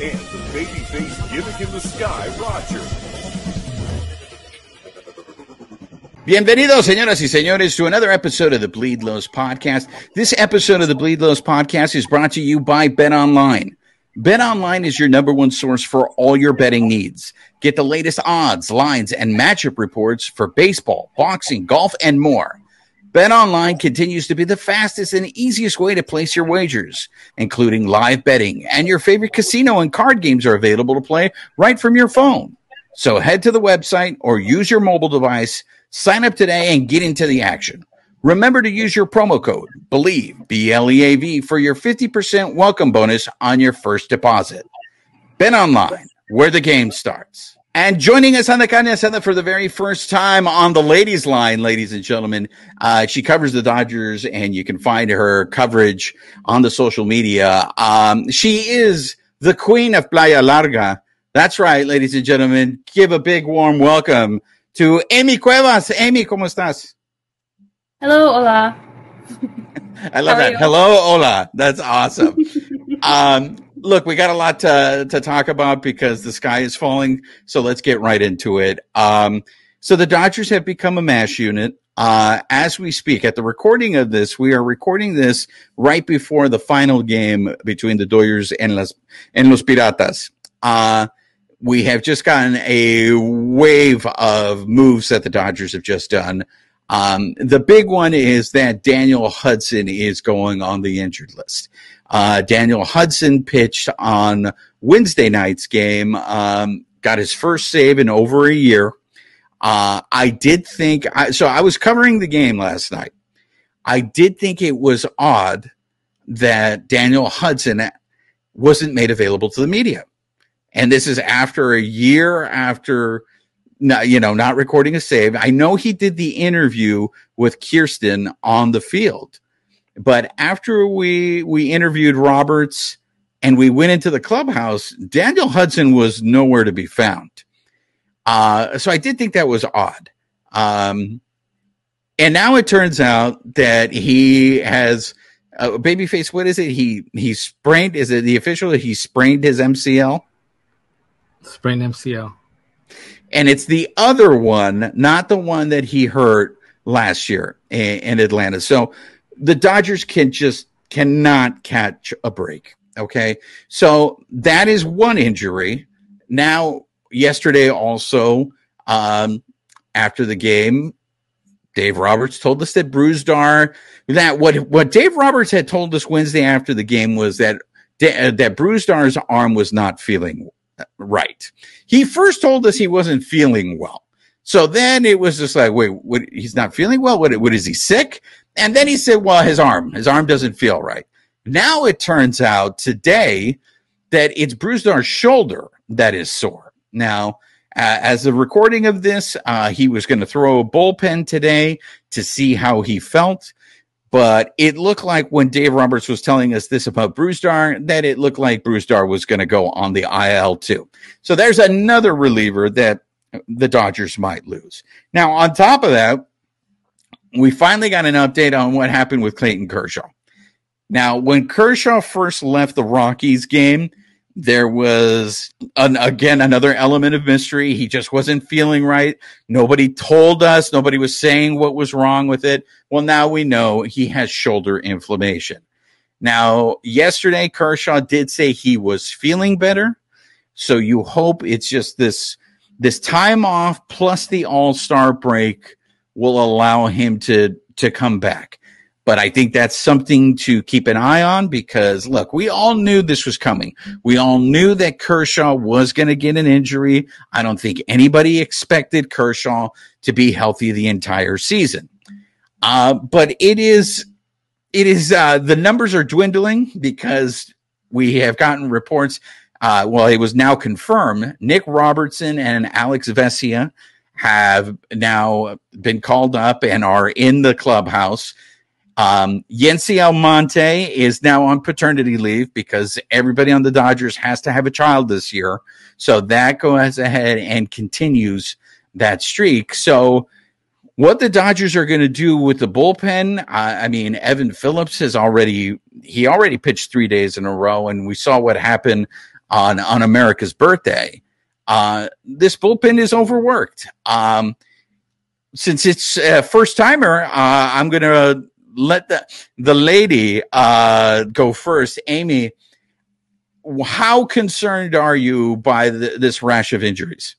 And the babyface gimmick in the sky, Roger. Bienvenidos, señoras y señores, to another episode of the Bleed Lows Podcast. This episode of the Bleed Lows Podcast is brought to you by Bet Online. Bet Online is your number one source for all your betting needs. Get the latest odds, lines, and matchup reports for baseball, boxing, golf, and more. Bet Online continues to be the fastest and easiest way to place your wagers, including live betting, and your favorite casino and card games are available to play right from your phone. So head to the website or use your mobile device, sign up today, and get into the action. Remember to use your promo code BLEAV, B L E A V, for your 50% welcome bonus on your first deposit. Bet Online, where the game starts. And joining us on the Kanya Center for the very first time on the ladies' line, ladies and gentlemen, uh, she covers the Dodgers, and you can find her coverage on the social media. Um, she is the queen of Playa Larga. That's right, ladies and gentlemen. Give a big warm welcome to Amie Cuevas. Amie, ¿cómo estás? Hello, hola. I love that. Hello, hola. That's awesome. um, look, we got a lot to, to talk about because the sky is falling. So let's get right into it. Um, so the Dodgers have become a mash unit. Uh, as we speak, at the recording of this, we are recording this right before the final game between the Dodgers and Los, and Los Piratas. Uh, we have just gotten a wave of moves that the Dodgers have just done. Um, the big one is that Daniel Hudson is going on the injured list. Uh, Daniel Hudson pitched on Wednesday night's game, um, got his first save in over a year. Uh, I did think, I, so I was covering the game last night. I did think it was odd that Daniel Hudson wasn't made available to the media. And this is after a year after not, you know, not recording a save. I know he did the interview with Kirsten on the field, but after we we interviewed Roberts and we went into the clubhouse, Daniel Hudson was nowhere to be found. Uh, so I did think that was odd. Um, and now it turns out that he has a uh, babyface. What is it? He he sprained. Is it the official that he sprained his MCL? Sprained MCL. and it's the other one, not the one that he hurt last year in, in Atlanta. So the Dodgers can just cannot catch a break. Okay, so that is one injury. Now, yesterday also, um, after the game, Dave Roberts told us that Brusdar that what what Dave Roberts had told us Wednesday after the game was that that Brusdar's arm was not feeling right. He first told us he wasn't feeling well. So then it was just like, wait, what, he's not feeling well? What, what is he sick? And then he said, well, his arm, his arm doesn't feel right. Now it turns out today that it's Brusdar's shoulder that is sore. Now, uh, as the recording of this, uh, he was going to throw a bullpen today to see how he felt. But it looked like when Dave Roberts was telling us this about Brusdar, that it looked like Brusdar was going to go on the IL too. So there's another reliever that the Dodgers might lose. Now, on top of that, we finally got an update on what happened with Clayton Kershaw. Now, when Kershaw first left the Rockies game, there was an, again another element of mystery. He just wasn't feeling right. Nobody told us. Nobody was saying what was wrong with it. Well, now we know he has shoulder inflammation. Now, yesterday Kershaw did say he was feeling better. So you hope it's just this this time off plus the All-Star break will allow him to to come back. But I think that's something to keep an eye on because look, we all knew this was coming. We all knew that Kershaw was going to get an injury. I don't think anybody expected Kershaw to be healthy the entire season. Uh, but it is, it is uh, the numbers are dwindling because we have gotten reports. Uh, well, it was now confirmed. Nick Robertson and Alex Vesia have now been called up and are in the clubhouse. Um, Yency Almonte is now on paternity leave because everybody on the Dodgers has to have a child this year. So that goes ahead and continues that streak. So what the Dodgers are going to do with the bullpen, I mean, Evan Phillips has already he already pitched three days in a row, and we saw what happened on on America's birthday. Uh, this bullpen is overworked. Um, since it's a first timer, uh, I'm going to let the the lady uh, go first. Amie, how concerned are you by the, this rash of injuries?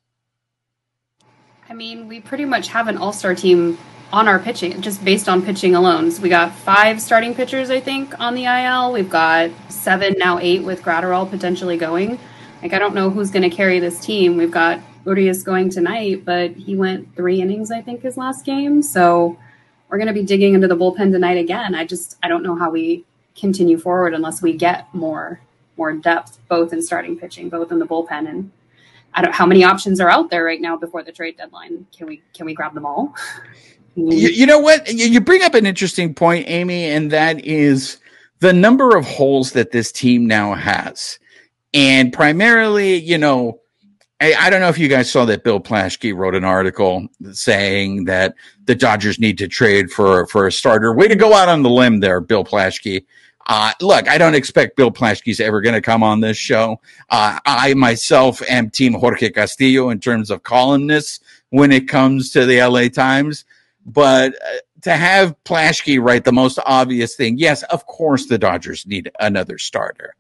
I mean, we pretty much have an all star team on our pitching, just based on pitching alone. So we got five starting pitchers, I think, on the IL. We've got seven, now eight with Graterol potentially going. Like, I don't know who's going to carry this team. We've got Urias going tonight, but he went three innings, I think, his last game. So we're going to be digging into the bullpen tonight again. I just, I don't know how we continue forward unless we get more more depth, both in starting pitching, both in the bullpen, and I don't how many options are out there right now before the trade deadline. Can we can we grab them all? you, you know what? You bring up an interesting point, Amie, and that is the number of holes that this team now has, and primarily, you know. I, I don't know if you guys saw that Bill Plaschke wrote an article saying that the Dodgers need to trade for for a starter. Way to go out on the limb there, Bill Plaschke. Uh, look, I don't expect Bill Plaschke's ever going to come on this show. Uh, I myself am Team Jorge Castillo in terms of columnists when it comes to the LA Times. But uh, to have Plaschke write the most obvious thing, yes, of course the Dodgers need another starter.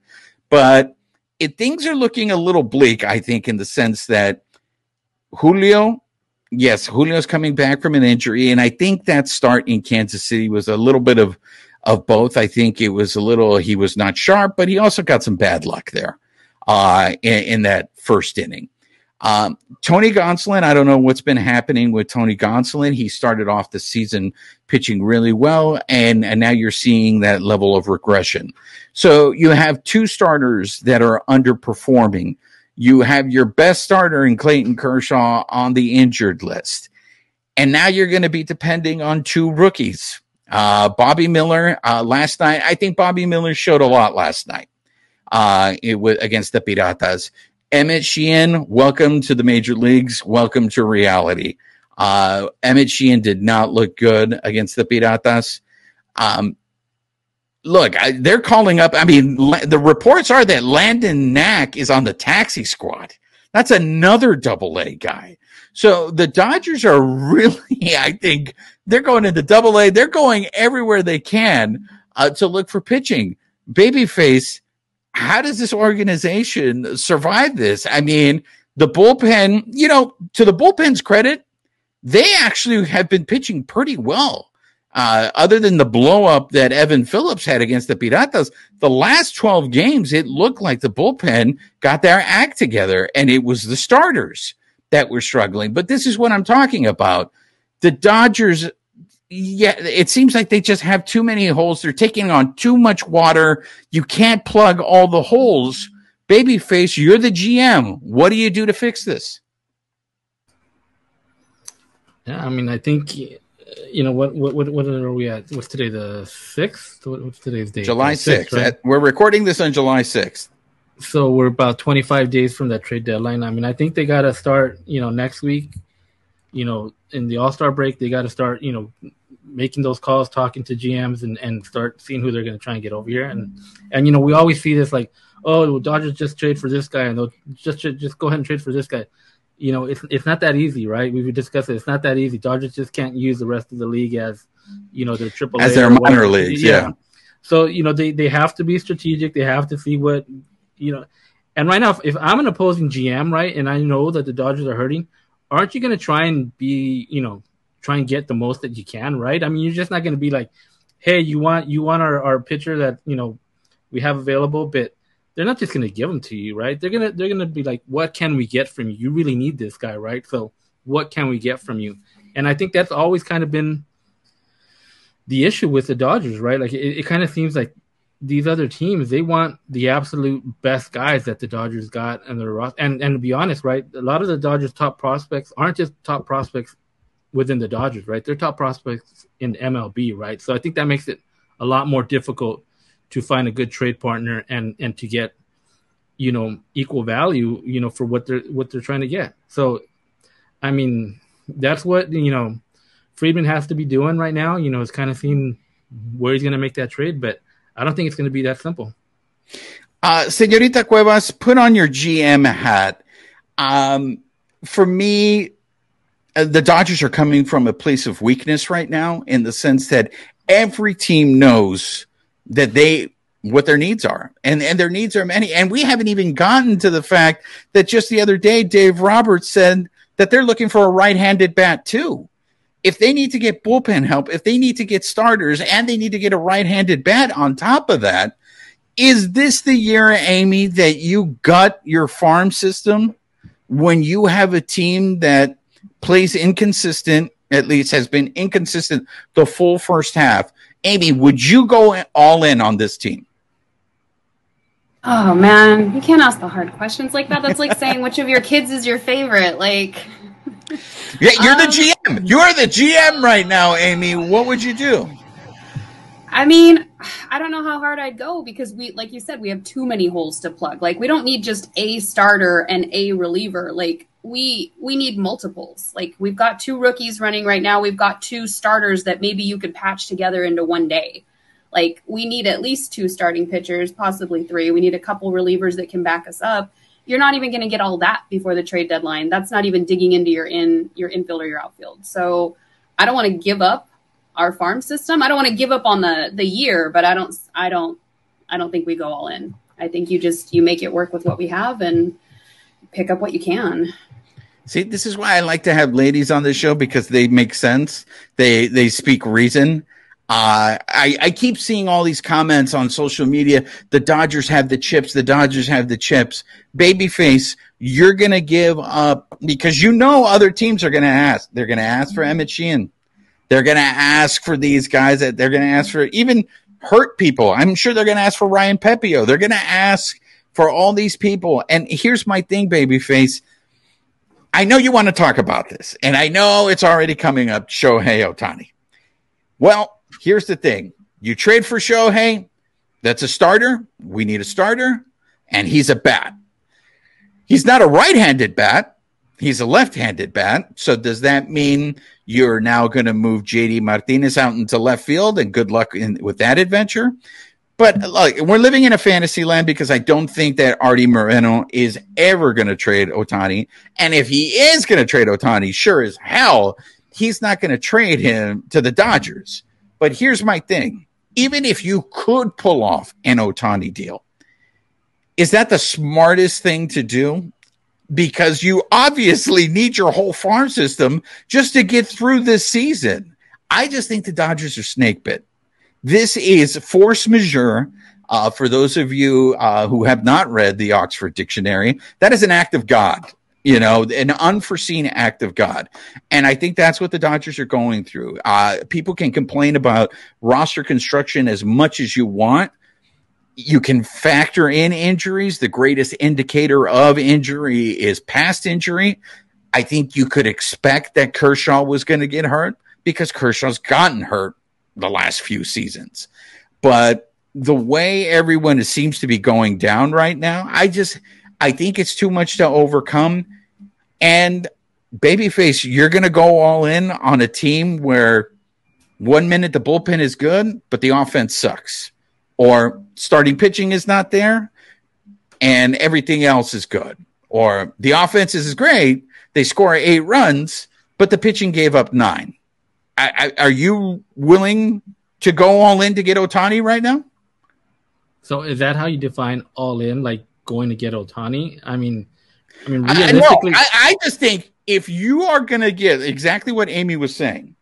But it, things are looking a little bleak, I think, in the sense that Julio, yes, Julio's coming back from an injury. And I think that start in Kansas City was a little bit of of both. I think it was a little, he was not sharp, but he also got some bad luck there uh, in, in that first inning. Um, Tony Gonsolin, I don't know what's been happening with Tony Gonsolin. He started off the season pitching really well, and, and now you're seeing that level of regression. So you have two starters that are underperforming. You have your best starter in Clayton Kershaw on the injured list. And now you're going to be depending on two rookies uh, Bobby Miller uh, last night. I think Bobby Miller showed a lot last night. Uh, it was against the Piratas. Emmett Sheehan, welcome to the major leagues. Welcome to reality. Uh, Emmett Sheehan did not look good against the Piratas. Um, look, I, they're calling up. I mean, la- the reports are that Landon Knack is on the taxi squad. That's another double A guy. So the Dodgers are really, I think, they're going into double A. They're going everywhere they can uh, to look for pitching. Babyface, how does this organization survive this? I mean, the bullpen, you know, to the bullpen's credit, they actually have been pitching pretty well. Uh, other than the blow up that Evan Phillips had against the Piratas, the last 12 games, it looked like the bullpen got their act together and it was the starters that were struggling. But this is what I'm talking about. The Dodgers, yeah, it seems like they just have too many holes. They're taking on too much water. You can't plug all the holes. Babyface, you're the GM. What do you do to fix this? Yeah, I mean, I think you know what what what, what are we at? What's today? The sixth? what's today's date? July sixth. Right? We're recording this on July sixth so we're about 25 days from that trade deadline. I mean, I think they got to start, you know, next week, you know, in the All Star break, they got to start, you know, making those calls, talking to GMs, and, and start seeing who they're going to try and get over here. And and you know, we always see this like, oh, Dodgers just trade for this guy, and they'll just just go ahead and trade for this guy. You know, it's it's not that easy, right? We've discussed it. It's not that easy. Dodgers just can't use the rest of the league as, you know, their triple as their minor leagues, yeah. yeah. So you know, they they have to be strategic. They have to see what you know, and right now, if, if I'm an opposing GM, right, and I know that the Dodgers are hurting, aren't you going to try and be, you know, try and get the most that you can, right? I mean, you're just not going to be like, hey, you want you want our, our pitcher that you know we have available, but they're not just going to give them to you, right? They're gonna they're gonna be like, what can we get from you? You really need this guy, right? So what can we get from you? And I think that's always kind of been the issue with the Dodgers, right? Like it, it kind of seems like these other teams they want the absolute best guys that the Dodgers got and the. And and to be honest, right, a lot of the Dodgers' top prospects aren't just top prospects within the Dodgers, right? They're top prospects in MLB, right? So I think that makes it a lot more difficult to find a good trade partner and and to get you know equal value, you know, for what they're what they're trying to get. So I mean, that's what you know Friedman has to be doing right now. You know, it's kind of seeing where he's going to make that trade, but I don't think it's going to be that simple. Uh, Senorita Cuevas, put on your GM hat. Um, for me, uh, the Dodgers are coming from a place of weakness right now in the sense that every team knows that they what their needs are and and their needs are many and we haven't even gotten to the fact that just the other day Dave Roberts said that they're looking for a right-handed bat too if they need to get bullpen help, if they need to get starters and they need to get a right handed bat on top of that, is this the year, Amie, that you gut your farm system when you have a team that plays inconsistent, at least has been inconsistent the full first half? Amie, would you go all in on this team? Oh man, you can't ask the hard questions like that. That's like saying which of your kids is your favorite. Like yeah, you're um, the GM. You're the GM right now, Amie. What would you do? I mean, I don't know how hard I'd go because we, like you said, we have too many holes to plug. Like we don't need just a starter and a reliever. Like we we need multiples. Like we've got two rookies running right now. We've got two starters that maybe you could patch together into one day. Like we need at least two starting pitchers, possibly three. We need a couple relievers that can back us up you're not even going to get all that before the trade deadline. That's not even digging into your in your infield or your outfield. So I don't want to give up our farm system. I don't want to give up on the the year, but I don't I don't I don't think we go all in. I think you just you make it work with what we have and pick up what you can. See, this is why I like to have ladies on the show because they make sense. They they speak reason. Uh, I, I keep seeing all these comments on social media. The Dodgers have the chips. The Dodgers have the chips. Babyface, you're going to give up because you know other teams are going to ask. They're going to ask for Emmett Sheehan. They're going to ask for these guys that they're going to ask for even hurt people. I'm sure they're going to ask for Ryan Pepiot. They're going to ask for all these people. And here's my thing, Babyface. I know you want to talk about this, and I know it's already coming up, Shohei Ohtani. Well, here's the thing you trade for Shohei, that's a starter. We need a starter, and he's a bat. He's not a right handed bat, he's a left handed bat. So, does that mean you're now going to move JD Martinez out into left field and good luck in, with that adventure? But look, we're living in a fantasy land because I don't think that Artie Moreno is ever going to trade Ohtani. And if he is going to trade Ohtani, sure as hell, he's not going to trade him to the Dodgers. But here's my thing even if you could pull off an Ohtani deal, is that the smartest thing to do? Because you obviously need your whole farm system just to get through this season. I just think the Dodgers are snake bit. This is force majeure. Uh, for those of you uh, who have not read the Oxford Dictionary, that is an act of God you know, an unforeseen act of God. And I think that's what the Dodgers are going through. Uh, people can complain about roster construction as much as you want. You can factor in injuries. The greatest indicator of injury is past injury. I think you could expect that Kershaw was going to get hurt because Kershaw's gotten hurt the last few seasons. But the way everyone seems to be going down right now, I just, I think it's too much to overcome. And babyface, you're going to go all in on a team where one minute the bullpen is good, but the offense sucks, or starting pitching is not there, and everything else is good, or the offense is great, they score eight runs, but the pitching gave up nine. I, I, are you willing to go all in to get Ohtani right now? So is that how you define all in? Like going to get Ohtani? I mean, I mean, realistically, I, I, I just think if you are going to get exactly what Amie was saying,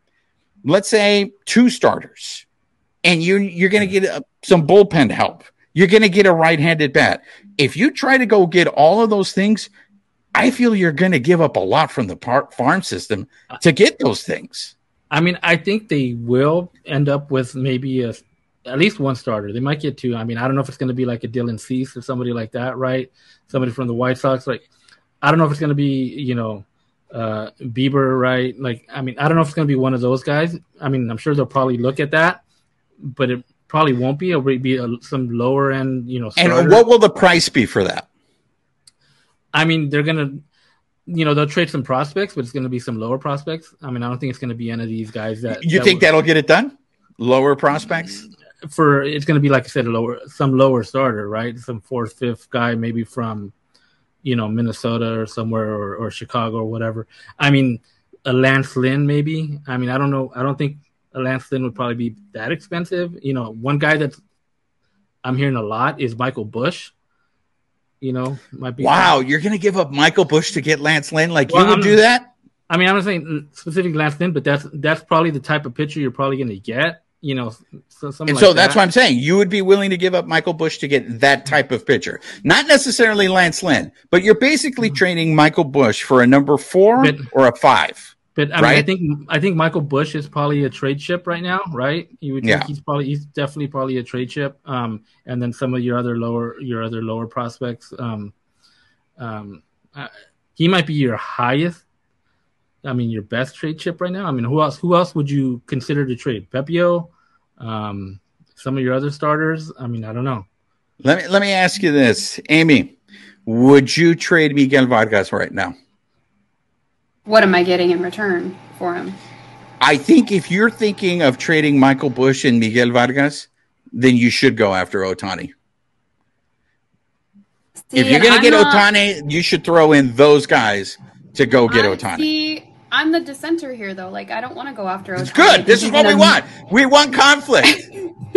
let's say two starters, and you you're going to get a, some bullpen help, you're going to get a right-handed bat. If you try to go get all of those things, I feel you're going to give up a lot from the par- farm system to get those things. I mean, I think they will end up with maybe a at least one starter. They might get two. I mean, I don't know if it's going to be like a Dylan Cease or somebody like that, right? Somebody from the White Sox. Like, I don't know if it's going to be, you know, uh, Bieber, right? Like, I mean, I don't know if it's going to be one of those guys. I mean, I'm sure they'll probably look at that, but it probably won't be. It'll be a, some lower end, you know. Starter. And what will the price be for that? I mean, they're going to, you know, they'll trade some prospects, but it's going to be some lower prospects. I mean, I don't think it's going to be any of these guys that. You that think that'll get it done? Lower prospects? For it's going to be like I said, a lower some lower starter, right? Some fourth, fifth guy, maybe from, you know, Minnesota or somewhere or, or Chicago or whatever. I mean, a Lance Lynn, maybe. I mean, I don't know. I don't think a Lance Lynn would probably be that expensive. You know, one guy that I'm hearing a lot is Michael Busch. you know, might be. Wow, you're going to give up Michael Busch to get Lance Lynn? Like well, you would I'm, do that? I mean, I'm not saying specifically Lance Lynn, but that's that's probably the type of pitcher you're probably going to get. You know, so, and like so that. that's what I'm saying. You would be willing to give up Michael Busch to get that type of pitcher, not necessarily Lance Lynn, but you're basically mm-hmm. trading Michael Busch for a number four but, or a five. But I mean, right? I think I think Michael Busch is probably a trade chip right now, right? You would think yeah. he's probably he's definitely probably a trade chip. Um, and then some of your other lower your other lower prospects. Um, um, uh, he might be your highest. I mean, your best trade chip right now. I mean, who else? Who else would you consider to trade? Pepiot, um, some of your other starters. I mean, I don't know. Let me let me ask you this, Amie. Would you trade Miguel Vargas right now? what am I getting in return for him? I think if you're thinking of trading Michael Busch and Miguel Vargas, then you should go after Ohtani. See, if you're going to get not, Ohtani, you should throw in those guys to go get I, Ohtani. See, I'm the dissenter here, though. Like, I don't want to go after Ohtani. It's good. This is what we want. We want conflict.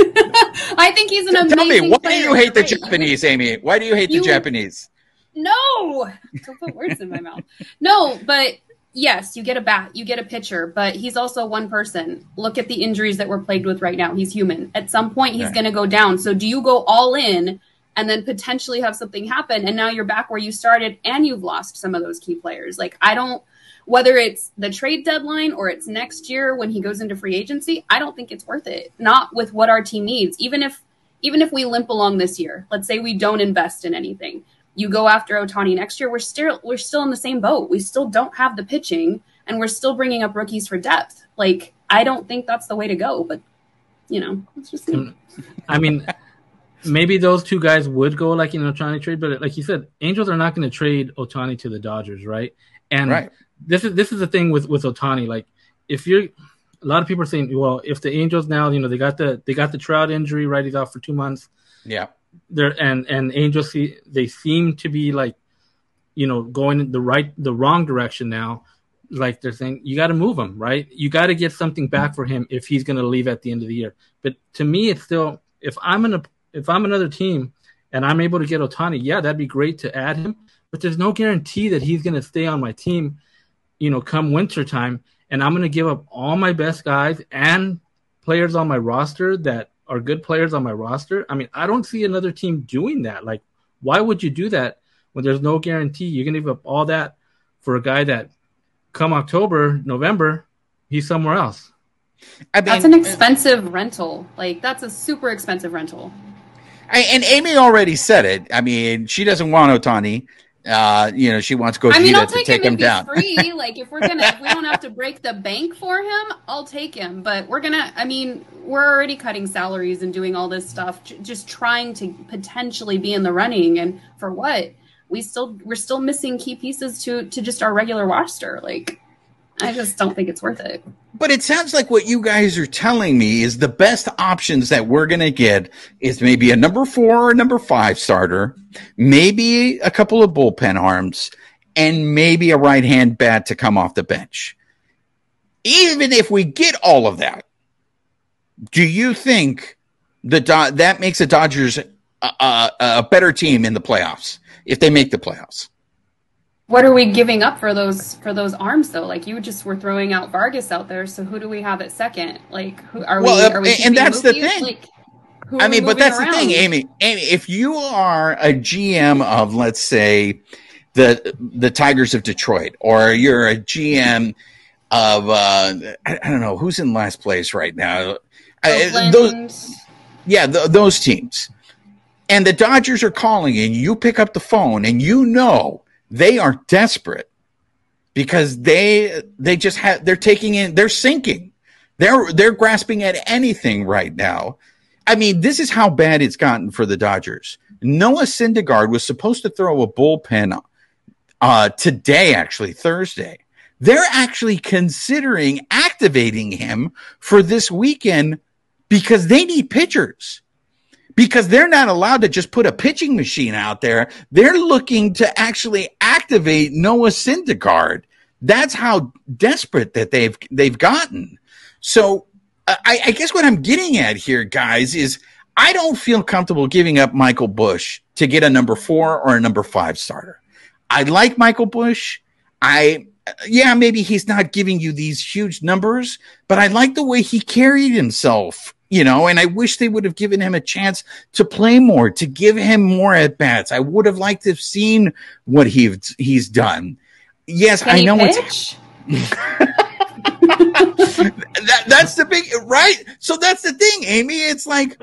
I think he's an amazing. Tell me, why player. do you hate the Japanese, Amie? Why do you hate you, the Japanese? No, don't put words in my mouth. No, but yes, you get a bat, you get a pitcher, but he's also one person. Look at the injuries that we're plagued with right now. He's human. At some point, he's going to go down. So, do you go all in and then potentially have something happen? And now you're back where you started and you've lost some of those key players. Like, I don't, whether it's the trade deadline or it's next year when he goes into free agency, I don't think it's worth it. Not with what our team needs. Even if, even if we limp along this year, let's say we don't invest in anything you go after Ohtani next year, we're still we're still in the same boat. We still don't have the pitching, and we're still bringing up rookies for depth. Like I don't think that's the way to go. But you know, it's just. Me. Um, I mean, maybe those two guys would go like in an Ohtani trade, but like you said, Angels are not going to trade Ohtani to the Dodgers, right? And right. This is this is the thing with with Ohtani. Like, if you're a lot of people are saying, well, if the Angels now, you know, they got the they got the Trout injury, right? He's out for two months. Yeah there and and Angels see they seem to be like you know going the right the wrong direction now like they're saying you got to move him right you got to get something back for him if he's going to leave at the end of the year but to me it's still if i'm in a if i'm another team and i'm able to get Ohtani, yeah that'd be great to add him but there's no guarantee that he's going to stay on my team you know come winter time and i'm going to give up all my best guys and players on my roster that are good players on my roster. I mean, I don't see another team doing that. Like, why would you do that when there's no guarantee? You're gonna give up all that for a guy that come October, November, he's somewhere else. I mean, that's an uh, expensive rental. Like that's a super expensive rental. I, and Amie already said it. I mean, she doesn't want Ohtani. Uh, you know, she wants Gogeta I mean, I'll take to take him, him down. Free, like if we're gonna, if we don't have to break the bank for him, I'll take him. But we're gonna. I mean, we're already cutting salaries and doing all this stuff, j- just trying to potentially be in the running. And for what? We still, we're still missing key pieces to to just our regular roster. Like, I just don't think it's worth it. But it sounds like what you guys are telling me is the best options that we're going to get is maybe a number four or number five starter, maybe a couple of bullpen arms, and maybe a right hand bat to come off the bench. Even if we get all of that, do you think the Do- that makes the Dodgers a, a, a better team in the playoffs if they make the playoffs? What are we giving up for those for those arms though? Like you just were throwing out Vargas out there, so who do we have at second? Like who are well, we? Are we and, and that's the thing. Like, I mean, but that's around? the thing, Amie. Amie, if you are a GM of, let's say, the the Tigers of Detroit, or you're a GM of uh, I, don't know who's in last place right now. I- those, yeah, th- those teams. And the Dodgers are calling, and you pick up the phone, and you know they are desperate because they they just have they're taking in they're sinking. They're they're grasping at anything right now. I mean, this is how bad it's gotten for the Dodgers. Noah Syndergaard was supposed to throw a bullpen uh, today, actually Thursday. They're actually considering activating him for this weekend because they need pitchers. Because they're not allowed to just put a pitching machine out there. They're looking to actually activate Noah Syndergaard. That's how desperate that they've they've gotten. So uh, I, I guess what I'm getting at here, guys, is I don't feel comfortable giving up Michael Busch to get a number four or a number five starter. I like Michael Busch. I yeah, maybe he's not giving you these huge numbers, but I like the way he carried himself, you know, and I wish they would have given him a chance to play more, to give him more at bats. I would have liked to have seen what he he's done. Yes, Can I know it's that, that's the big right. So that's the thing, Amie. It's like,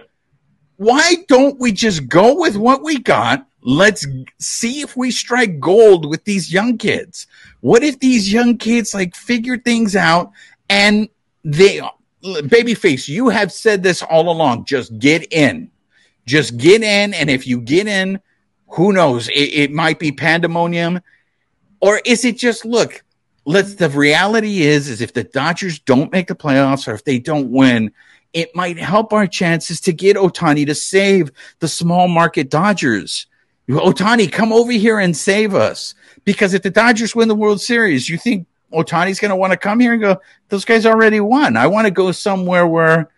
why don't we just go with what we got? Let's see if we strike gold with these young kids. What if these young kids like figure things out and they, babyface, you have said this all along. Just get in, just get in. And if you get in, who knows? It, it might be pandemonium or is it just look let's the reality is is if the dodgers don't make the playoffs or if they don't win it might help our chances to get ohtani to save the small market dodgers ohtani come over here and save us because if the dodgers win the world series you think ohtani's going to want to come here and go those guys already won. I want to go somewhere where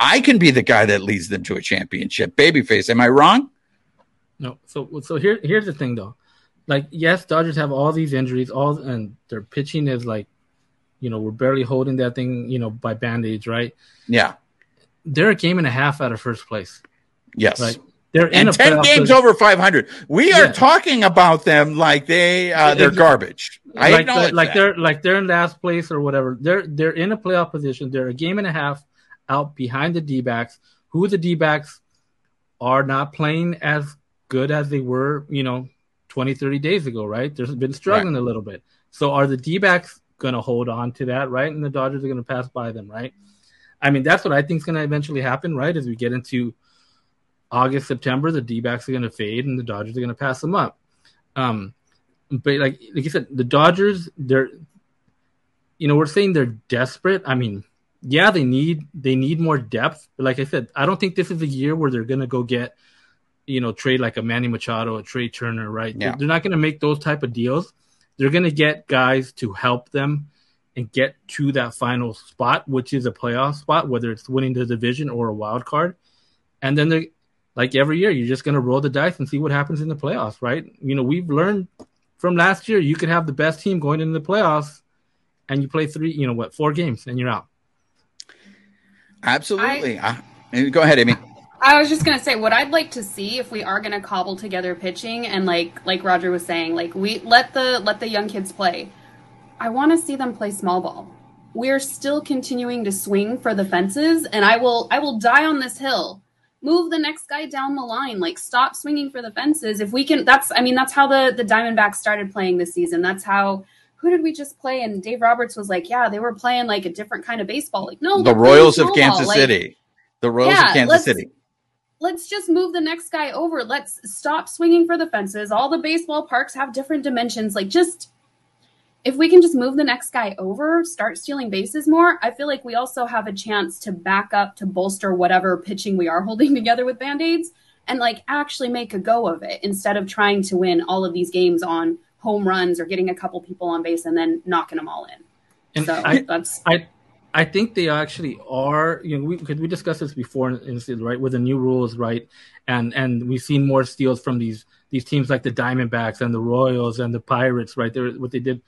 i can be the guy that leads them to a championship. Babyface am i wrong? No, so so here here's the thing though, like yes, Dodgers have all these injuries, all and their pitching is like, you know, we're barely holding that thing, you know, by band aids, right? yeah. They're a game and a half out of first place, yes. Right? They're in and 10 games posi- over 500 we are Yeah. talking about them like they uh, they're garbage i like, the- like they're like they're in last place or whatever. They're they're in a playoff position. They're a game and a half out behind the D backs, who the D backs are not playing as good as they were, you know, 20, 30 days ago, right? They've been struggling a little bit. So are the D backs going to hold on to that, right? And the Dodgers are going to pass by them, right? I mean, that's what I think is going to eventually happen, right? As we get into August, September, the D backs are going to fade and the Dodgers are going to pass them up. Um, but like like you said, the Dodgers, they're you know, we're saying they're desperate. I mean, yeah, they need they need more depth. But like I said, I don't think this is a year where they're gonna go get, you know, trade like a Manny Machado, a Trea Turner, right? Yeah. They're, not gonna make those type of deals. They're gonna get guys to help them and get to that final spot, which is a playoff spot, whether it's winning the division or a wild card. And then they like every year, you're just gonna roll the dice and see what happens in the playoffs, right? You know, we've learned from last year, you could have the best team going into the playoffs and you play three, you know what, four games and you're out. absolutely I, go ahead amie I was just gonna say what I'd like to see if we are gonna cobble together pitching and like like Roger was saying, like we let the let the young kids play. I want to see them play small ball. We're still continuing to swing for the fences, and I will I will die on this hill. Move the next guy down the line. Like stop swinging for the fences. If we can, that's I mean that's how the the Diamondbacks started playing this season. That's how. Who did we just play? And Dave Roberts was like, "Yeah, they were playing like a different kind of baseball. Like, no, the royals of kansas. Like, city the royals Yeah, of kansas city let's just move the next guy over. Let's stop swinging for the fences. All the baseball parks have different dimensions. Like, just if we can just move the next guy over, start stealing bases more, I feel like we also have a chance to back up to bolster whatever pitching we are holding together with band aids and like actually make a go of it instead of trying to win all of these games on home runs or getting a couple people on base and then knocking them all in. And so I, that's I, I think they actually are. You know, we because we discussed this before, right? With the new rules, right? And and we've seen more steals from these these teams like the Diamondbacks and the Royals and the Pirates, right? They're, what they did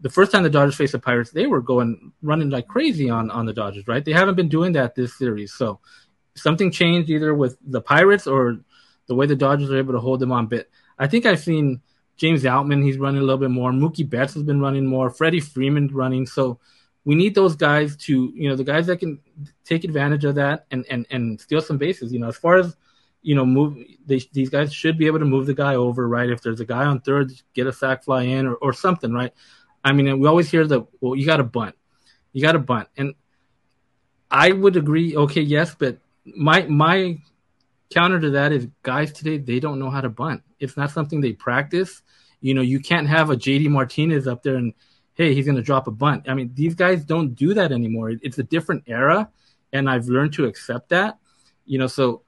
the first time the Dodgers faced the Pirates, they were going running like crazy on on the Dodgers, right? They haven't been doing that this series, so something changed either with the Pirates or the way the Dodgers are able to hold them on bit. I think I've seen James Outman, he's running a little bit more. Mookie Betts has been running more. Freddie Freeman running. So we need those guys to, you know, the guys that can take advantage of that and and and steal some bases. You know, as far as you know, move they, these guys should be able to move the guy over, right? If there's a guy on third, get a sac fly in or, or something, right? I mean, we always hear the well, you got to bunt, you got to bunt, and I would agree. Okay, yes, but my my counter to that is guys today they don't know how to bunt. It's not something they practice. You know, you can't have a JD Martinez up there and hey, he's going to drop a bunt. I mean, these guys don't do that anymore. It's a different era, and I've learned to accept that. You know, so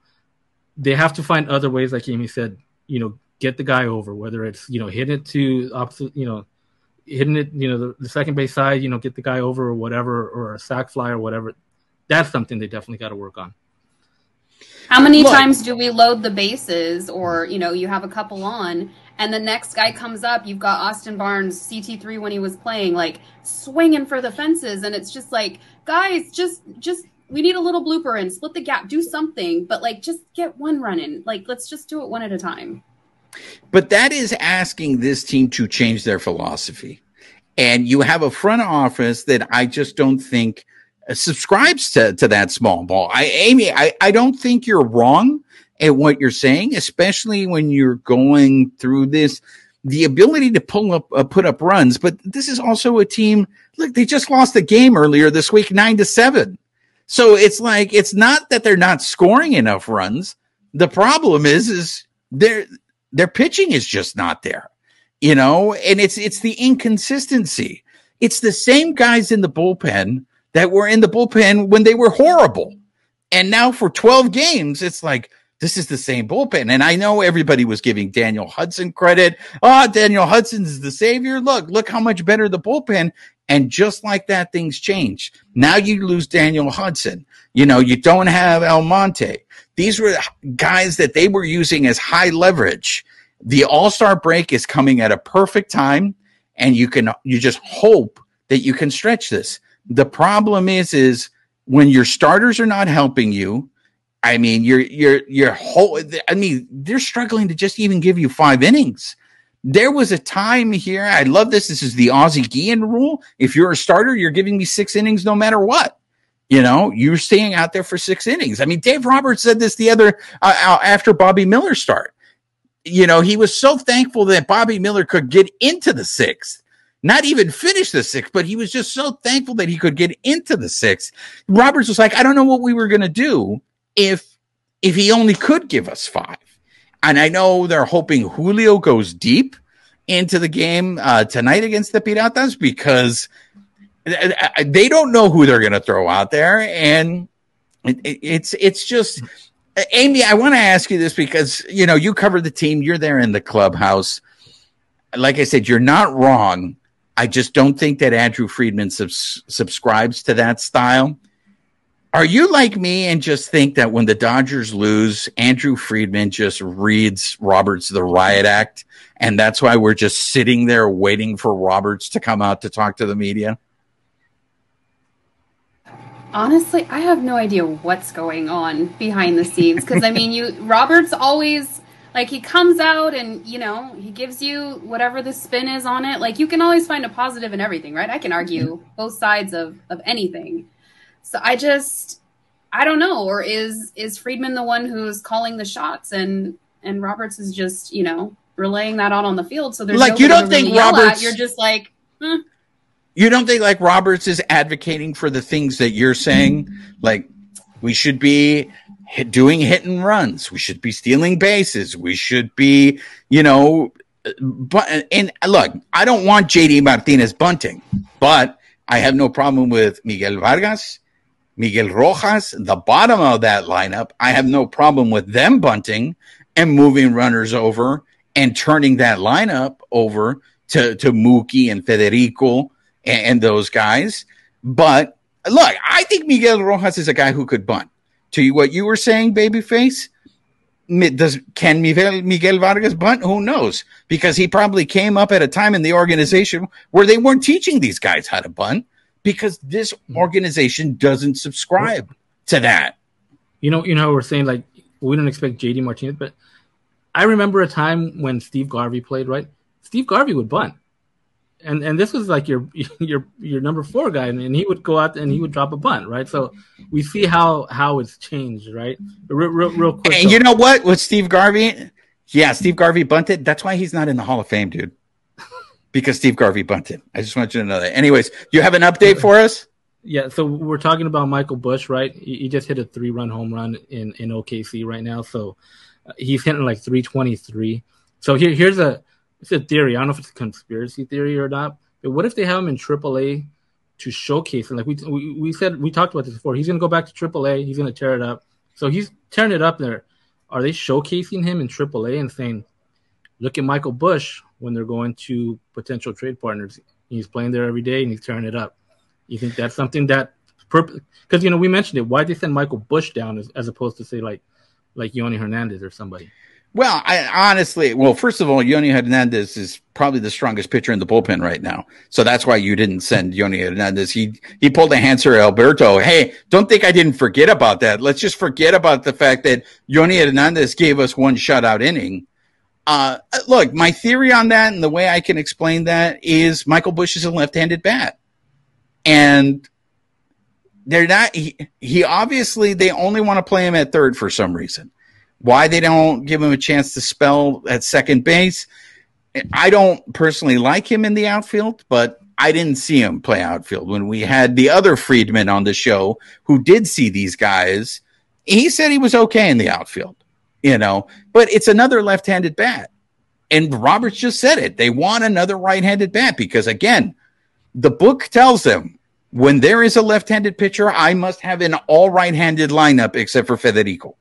they have to find other ways, like Amie said. You know, get the guy over, whether it's you know hit it to opposite, you know, hitting it, you know, the, the second base side, you know, get the guy over or whatever, or a sac fly or whatever. That's something they definitely got to work on. How many Look, times do we load the bases, or you know, you have a couple on, and the next guy comes up, you've got Austin Barnes, CT3 when he was playing, like swinging for the fences, and it's just like, guys, just just we need a little blooper and split the gap, do something, but like just get one running. Like let's just do it one at a time. But that is asking this team to change their philosophy. And you have a front office that I just don't think subscribes to, to that small ball. I, Amie, I, I don't think you're wrong at what you're saying, especially when you're going through this, the ability to pull up, uh, put up runs. But this is also a team. Look, they just lost a game earlier this week, nine to seven. So it's like, it's not that they're not scoring enough runs. The problem is, is their, their pitching is just not there, you know, and it's, it's the inconsistency. It's the same guys in the bullpen that were in the bullpen when they were horrible. And now for 12 games, it's like, this is the same bullpen. And I know everybody was giving Daniel Hudson credit. Ah, oh, Daniel Hudson's the savior. Look, look how much better the bullpen. And just like that, things change. Now you lose Daniel Hudson. You know, you don't have Almonte. These were guys that they were using as high leverage. The All Star break is coming at a perfect time, and you can you just hope that you can stretch this. The problem is, is when your starters are not helping you. I mean, you're you're you're whole. I mean, they're struggling to just even give you five innings. There was a time here. I love this. This is the Ozzie Guillen rule. If you're a starter, you're giving me six innings no matter what. You know, you're staying out there for six innings. I mean, Dave Roberts said this the other uh, uh after Bobby Miller start. You know, he was so thankful that Bobby Miller could get into the sixth not even finish the sixth, but he was just so thankful that he could get into the sixth. Roberts was like, I don't know what we were going to do if, if he only could give us five. And I know they're hoping Julio goes deep into the game uh, tonight against the Piratas because uh, uh, uh, they don't know who they're going to throw out there. And it, it's, it's just, Amie, I want to ask you this because, you know, you cover the team, you're there in the clubhouse. Like I said, you're not wrong I just don't think that Andrew Friedman subs- subscribes to that style. Are you like me and just think that when the Dodgers lose, Andrew Friedman just reads Roberts the riot act, and that's why we're just sitting there waiting for Roberts to come out to talk to the media? Honestly, I have no idea what's going on behind the scenes because I mean, you Roberts always like he comes out and you know he gives you whatever the spin is on it. Like you can always find a positive in everything right? I can argue both sides of of anything so i just i don't know or is is friedman the one who's calling the shots and and roberts is just you know relaying that out on the field so there's like you don't think really roberts you're just like hmm. you don't think like roberts is advocating for the things that you're saying like we should be hit, doing hit and runs. We should be stealing bases. We should be, you know, but and look, I don't want JD Martinez bunting, but I have no problem with Miguel Vargas, Miguel Rojas, the bottom of that lineup. I have no problem with them bunting and moving runners over and turning that lineup over to, to Mookie and Federico and, and those guys. But look, I think Miguel Rojas is a guy who could bunt to what you were saying, babyface. Does can Miguel, Miguel Vargas bunt? Who knows? Because he probably came up at a time in the organization where they weren't teaching these guys how to bunt because this hmm. organization doesn't subscribe to that. You know, you know, we're saying like we don't expect JD Martinez, but I remember a time when Steve Garvey played, right? Steve Garvey would bunt. and and this was like your your your number four guy, and, and he would go out and he would drop a bunt, right? So we see how how it's changed, right? Real, real, real quick. And you know what? With Steve Garvey, yeah, Steve Garvey bunted. That's why he's not in the Hall of Fame, dude. Because Steve Garvey bunted. I just want you to know that. Anyways, you have an update for us? Yeah, so we're talking about Michael Busch, right? He, just hit a three-run home run in in OKC right now, so uh, he's hitting like 323. So here here's a it's a theory. I don't know if it's a conspiracy theory or not. But what if they have him in AAA to showcase? And like we, we we said, we talked about this before. He's going to go back to AAA. He's going to tear it up. So he's tearing it up there. Are they showcasing him in AAA and saying, "Look at Michael Busch when they're going to potential trade partners. He's playing there every day and he's tearing it up." You think that's something that because you know we mentioned it. Why did they send Michael Busch down as, as opposed to say like like Yonny Hernandez or somebody? Well, I honestly, well, first of all, Yonny Hernandez is probably the strongest pitcher in the bullpen right now. So that's why you didn't send Yonny Hernandez. He, he pulled a Hanser Alberto. Hey, don't think I didn't forget about that. Let's just forget about the fact that Yonny Hernandez gave us one shutout inning. Uh, look, my theory on that and the way I can explain that is Michael Busch is a left-handed bat. And they're not, he, he obviously, they only want to play him at third for some reason. Why they don't give him a chance to spell at second base, I don't personally like him in the outfield, but I didn't see him play outfield. When we had the other Friedman on the show who did see these guys, he said he was okay in the outfield, you know, but it's another left handed bat. And Roberts just said it. They want another right handed bat because, again, the book tells them when there is a left handed pitcher, I must have an all right handed lineup except for Federico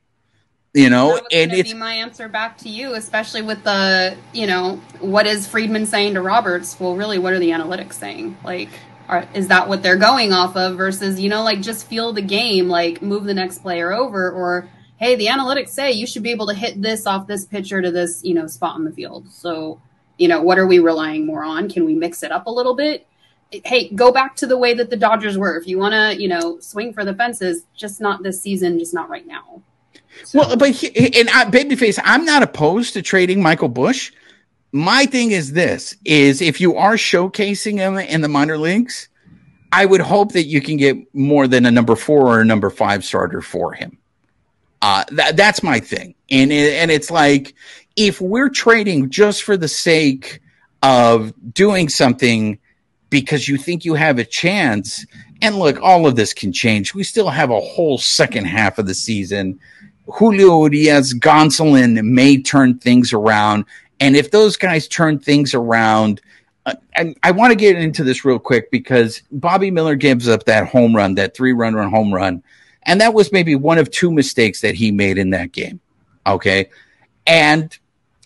you know and it's my answer back to you especially with the you know what is friedman saying to roberts well really what are the analytics saying like are, is that what they're going off of versus you know like just feel the game like move the next player over or hey the analytics say you should be able to hit this off this pitcher to this you know spot in the field so you know what are we relying more on can we mix it up a little bit hey go back to the way that the dodgers were if you want to you know swing for the fences just not this season just not right now so. Well, but he, and I, babyface, I'm not opposed to trading Michael Busch. My thing is this: is if you are showcasing him in the minor leagues, I would hope that you can get more than a number four or a number five starter for him. Uh, that, that's my thing, and it, and it's like if we're trading just for the sake of doing something because you think you have a chance. And look, all of this can change. We still have a whole second half of the season Julio Urias, Gonsolin may turn things around. And if those guys turn things around, uh, and I want to get into this real quick because Bobby Miller gives up that home run, that three run run home run. And that was maybe one of two mistakes that he made in that game. Okay. And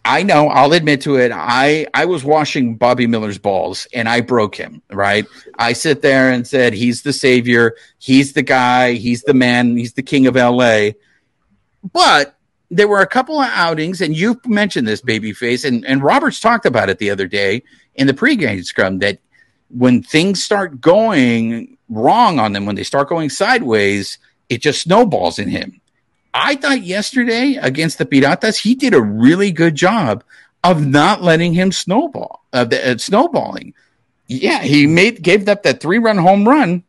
I know, I'll admit to it. I, I was washing Bobby Miller's balls and I broke him, right? I sit there and said, he's the savior. He's the guy. He's the man. He's the king of LA. But there were a couple of outings, and you mentioned this, babyface, and, and Roberts talked about it the other day in the pregame scrum that when things start going wrong on them, when they start going sideways, it just snowballs in him. I thought yesterday against the Piratas, he did a really good job of not letting him snowball, of the, uh, snowballing. Yeah, he made gave up that three run home run,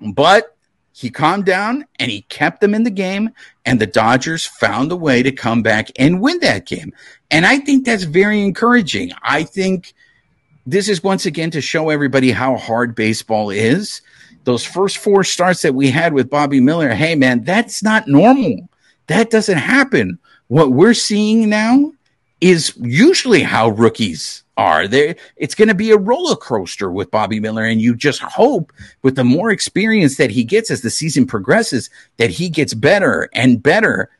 but he calmed down and he kept them in the game and the Dodgers found a way to come back and win that game. And I think that's very encouraging. I think this is once again to show everybody how hard baseball is. Those first four starts that we had with Bobby Miller, hey man, that's not normal. That doesn't happen. What we're seeing now is usually how rookies are. There, it's going to be a roller coaster with Bobby Miller, and you just hope with the more experience that he gets as the season progresses, that he gets better and better.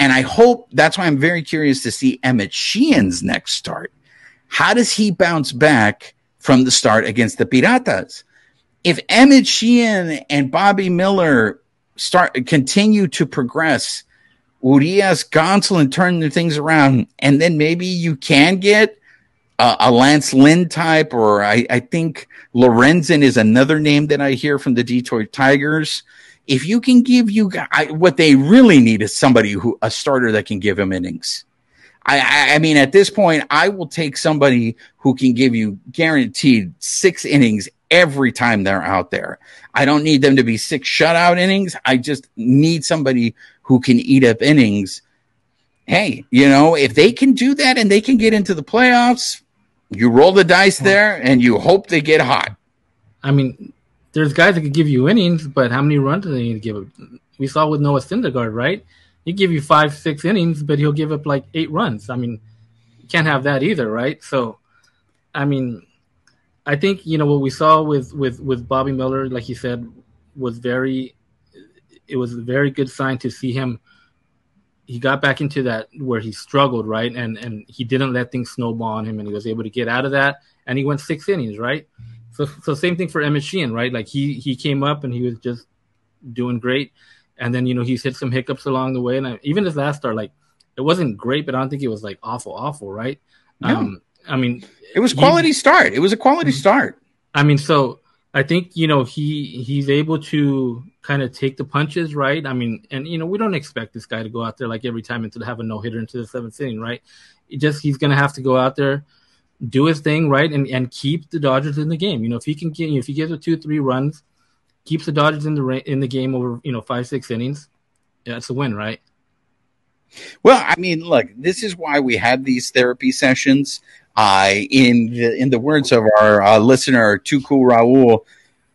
And I hope that's why I'm very curious to see Emmett Sheehan's next start. How does he bounce back from the start against the Piratas? If Emmett Sheehan and Bobby Miller start continue to progress, Urias Gonsolin turn the things around, and then maybe you can get a Lance Lynn type, or I, I think Lorenzen is another name that I hear from the Detroit Tigers. If you can give you I, what they really need is somebody who a starter that can give him innings. I, I mean, at this point, I will take somebody who can give you guaranteed six innings every time they're out there. I don't need them to be six shutout innings. I just need somebody who can eat up innings. Hey, you know, if they can do that and they can get into the playoffs, you roll the dice there and you hope they get hot. I mean, there's guys that could give you innings, but how many runs do they need to give? Up? We saw with Noah Syndergaard, right? He give you five, six innings, but he'll give up like eight runs. I mean, you can't have that either, right? So, I mean, I think you know what we saw with with with Bobby Miller, like you said, was very. It was a very good sign to see him. He got back into that where he struggled, right, and and he didn't let things snowball on him, and he was able to get out of that, and he went six innings, right. So so same thing for Emmett Sheehan, right? Like he he came up and he was just doing great, and then you know he's hit some hiccups along the way, and I, even his last start, like it wasn't great, but I don't think it was like awful, awful, right? No. Um, I mean, it was quality he, start. It was a quality mm-hmm. start. I mean, so I think you know he he's able to kind of take the punches, right? I mean, and you know we don't expect this guy to go out there like every time and to have a no hitter into the seventh inning, right? It just he's gonna have to go out there, do his thing, right, and and keep the Dodgers in the game. You know, if he can get if he gives a two three runs, keeps the Dodgers in the in the game over you know five six innings, yeah, that's a win, right? Well, I mean, look, this is why we had these therapy sessions. Uh, in the, in the words of our uh, listener, Cool Raul,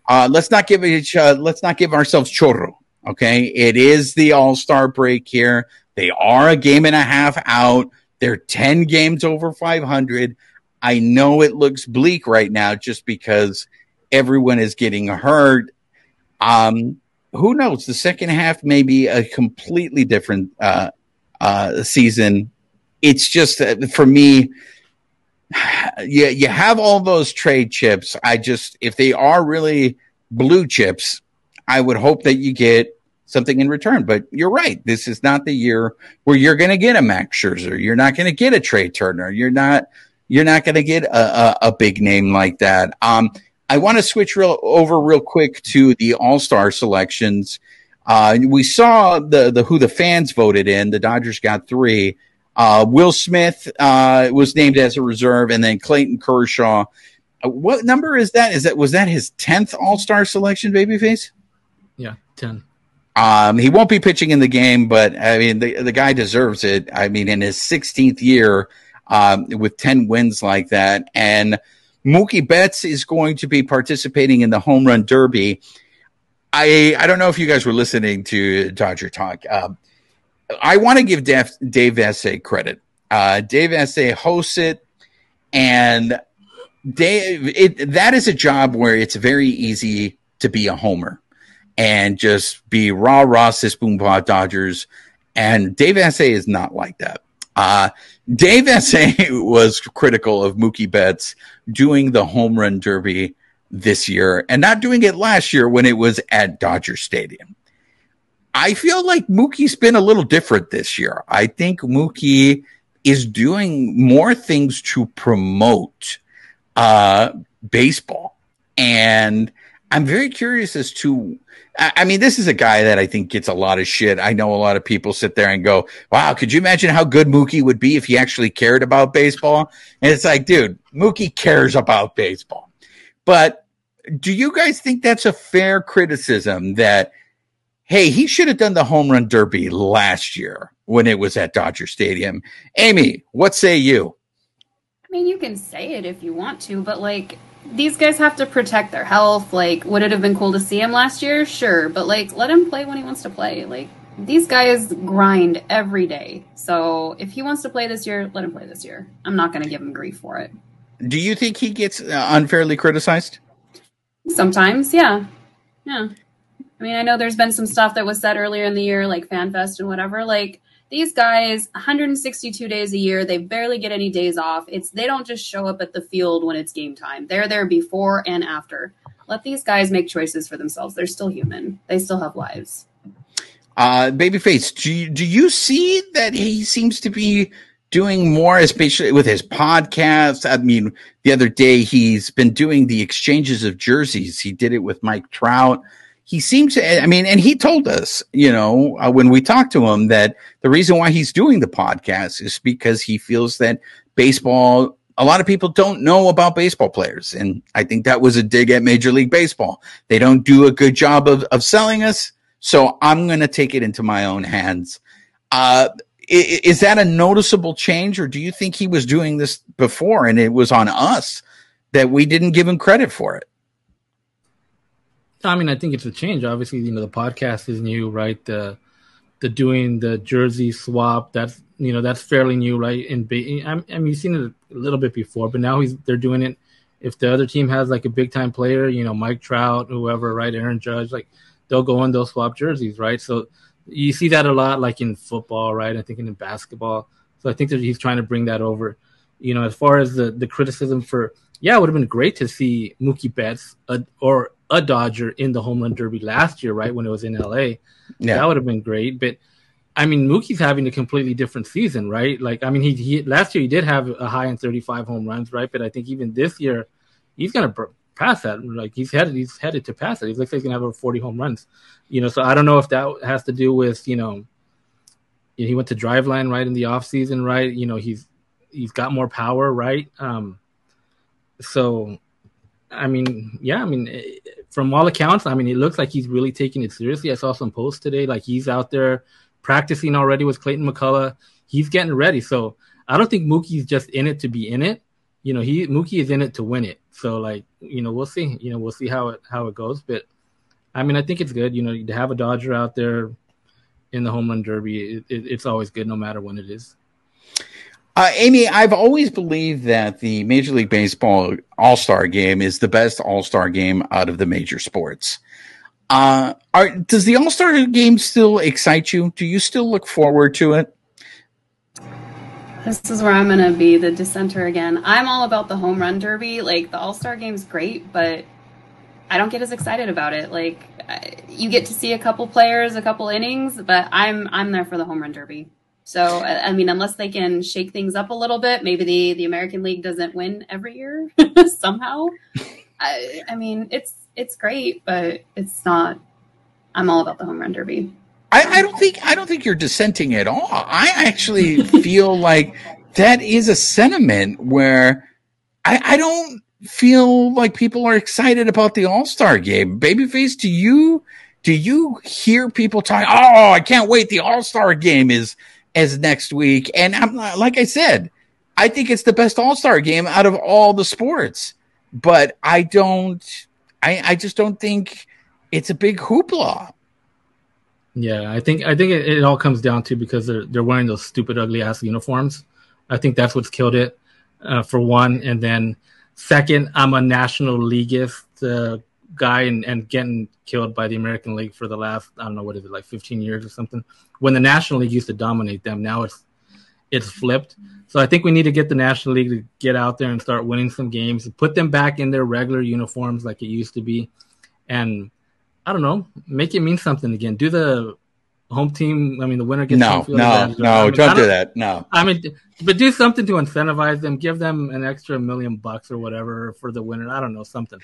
uh, let's not give each uh, let's not give ourselves chorro. Okay, it is the All Star break here. They are a game and a half out. They're ten games over five hundred. I know it looks bleak right now, just because everyone is getting hurt. Um, who knows? The second half may be a completely different uh, uh, season. It's just uh, for me you, you have all those trade chips. I just, if they are really blue chips, I would hope that you get something in return. But you're right. This is not the year where you're going to get a Max Scherzer. You're not going to get a Trea Turner. You're not, you're not going to get a, a, a, big name like that. Um, I want to switch real over real quick to the All Star selections. Uh, we saw the the who the fans voted in. The Dodgers got three. Uh, Will Smith uh, was named as a reserve, and then Clayton Kershaw. Uh, what number is that? Is that was that his tenth All Star selection, babyface? Yeah, ten. Um, he won't be pitching in the game, but I mean the the guy deserves it. I mean, in his 16th year, um, with 10 wins like that, and Mookie Betts is going to be participating in the home run derby. I I don't know if you guys were listening to Dodger Talk. Um, I want to give Dave, Dave Vassegh credit. Uh, Dave Vassegh hosts it, and Dave, it, that is a job where it's very easy to be a homer and just be raw, raw, sis, boom, Dodgers. And Dave Vassegh is not like that. Uh, Dave Vassegh was critical of Mookie Betts doing the home run derby this year and not doing it last year when it was at Dodger Stadium. I feel like Mookie's been a little different this year. I think Mookie is doing more things to promote uh, baseball. And I'm very curious as to, I mean, this is a guy that I think gets a lot of shit. I know a lot of people sit there and go, wow, could you imagine how good Mookie would be if he actually cared about baseball? And it's like, dude, Mookie cares about baseball. But do you guys think that's a fair criticism that hey, he should have done the home run derby last year when it was at Dodger Stadium. Amie, what say you? I mean, you can say it if you want to, but like these guys have to protect their health. Like, would it have been cool to see him last year? Sure, but like, let him play when he wants to play. Like, these guys grind every day. So if he wants to play this year, let him play this year. I'm not going to give him grief for it. Do you think he gets uh, unfairly criticized? Sometimes, yeah. Yeah. I mean, I know there's been some stuff that was said earlier in the year, like FanFest and whatever. Like these guys, 162 days a year, they barely get any days off. It's they don't just show up at the field when it's game time. They're there before and after. Let these guys make choices for themselves. They're still human. They still have lives. Uh, Babyface, do you, do you see that he seems to be doing more, especially with his podcast? I mean, the other day he's been doing the exchanges of jerseys. He did it with Mike Trout he seems to, I mean, and he told us, you know, uh, when we talked to him that the reason why he's doing the podcast is because he feels that baseball, a lot of people don't know about baseball players. And I think that was a dig at Major League Baseball. They don't do a good job of, of selling us. So I'm going to take it into my own hands. Uh, is that a noticeable change, or do you think he was doing this before and it was on us that we didn't give him credit for it? I mean, I think it's a change. Obviously, you know, the podcast is new, right? The the doing the jersey swap that's you know that's fairly new, right? And I mean, you've seen it a little bit before, but now he's they're doing it. If the other team has like a big time player, you know, Mike Trout, whoever, right, Aaron Judge, like they'll go and they'll swap jerseys, right? So you see that a lot, like in football, right? I think in basketball. So I think that he's trying to bring that over. You know, as far as the the criticism for, yeah, it would have been great to see Mookie Betts uh, or a Dodger in the home run derby last year, right when it was in LA. Yeah. That would have been great. But I mean, Mookie's having a completely different season, right? Like, I mean, he, he last year he did have a high in 35 home runs, right? But I think even this year he's gonna pass that. Like he's headed, he's headed to pass it. He looks like he's gonna have over 40 home runs. You know, so I don't know if that has to do with you know, he went to Driveline right in the off season, right? You know, he's he's got more power, right? Um, so I mean, yeah, I mean, from all accounts, I mean, it looks like he's really taking it seriously. I saw some posts today, like he's out there practicing already with Clayton McCullough. He's getting ready. So I don't think Mookie's just in it to be in it. You know, he Mookie is in it to win it. So like, you know, we'll see. You know, we'll see how it how it goes. But I mean, I think it's good. You know, to have a Dodger out there in the home run derby, it, it, it's always good, no matter when it is. Uh, Amie, I've always believed that the Major League Baseball All Star Game is the best All Star game out of the major sports. Uh, are, does the All Star Game still excite you? Do you still look forward to it? This is where I'm going to be the dissenter again. I'm all about the home run derby. Like the All Star Game's great, but I don't get as excited about it. Like you get to see a couple players, a couple innings, but I'm I'm there for the home run derby. So I mean, unless they can shake things up a little bit, maybe the the American League doesn't win every year somehow. I, I mean, it's it's great, but it's not. I'm all about the home run derby. I, I don't think I don't think you're dissenting at all. I actually feel like that is a sentiment where I, I don't feel like people are excited about the All Star game. Babyface, do you do you hear people talk? Oh, I can't wait! The All Star game is as next week. And I'm like I said, I think it's the best All Star game out of all the sports. But I don't, I, I just don't think it's a big hoopla. Yeah, I think I think it, it all comes down to because they're they're wearing those stupid ugly ass uniforms. I think that's what's killed it uh, for one, and then second, I'm a national leagueist uh, guy and, and getting killed by the American League for the last I don't know what is it like 15 years or something. When the National League used to dominate them, now it's it's flipped. So I think we need to get the National League to get out there and start winning some games, put them back in their regular uniforms like it used to be, and I don't know, make it mean something again. Do the home team. I mean, the winner gets no, no, no. I mean, don't do that. No. I mean, but do something to incentivize them. Give them an extra million bucks or whatever for the winner. I don't know something.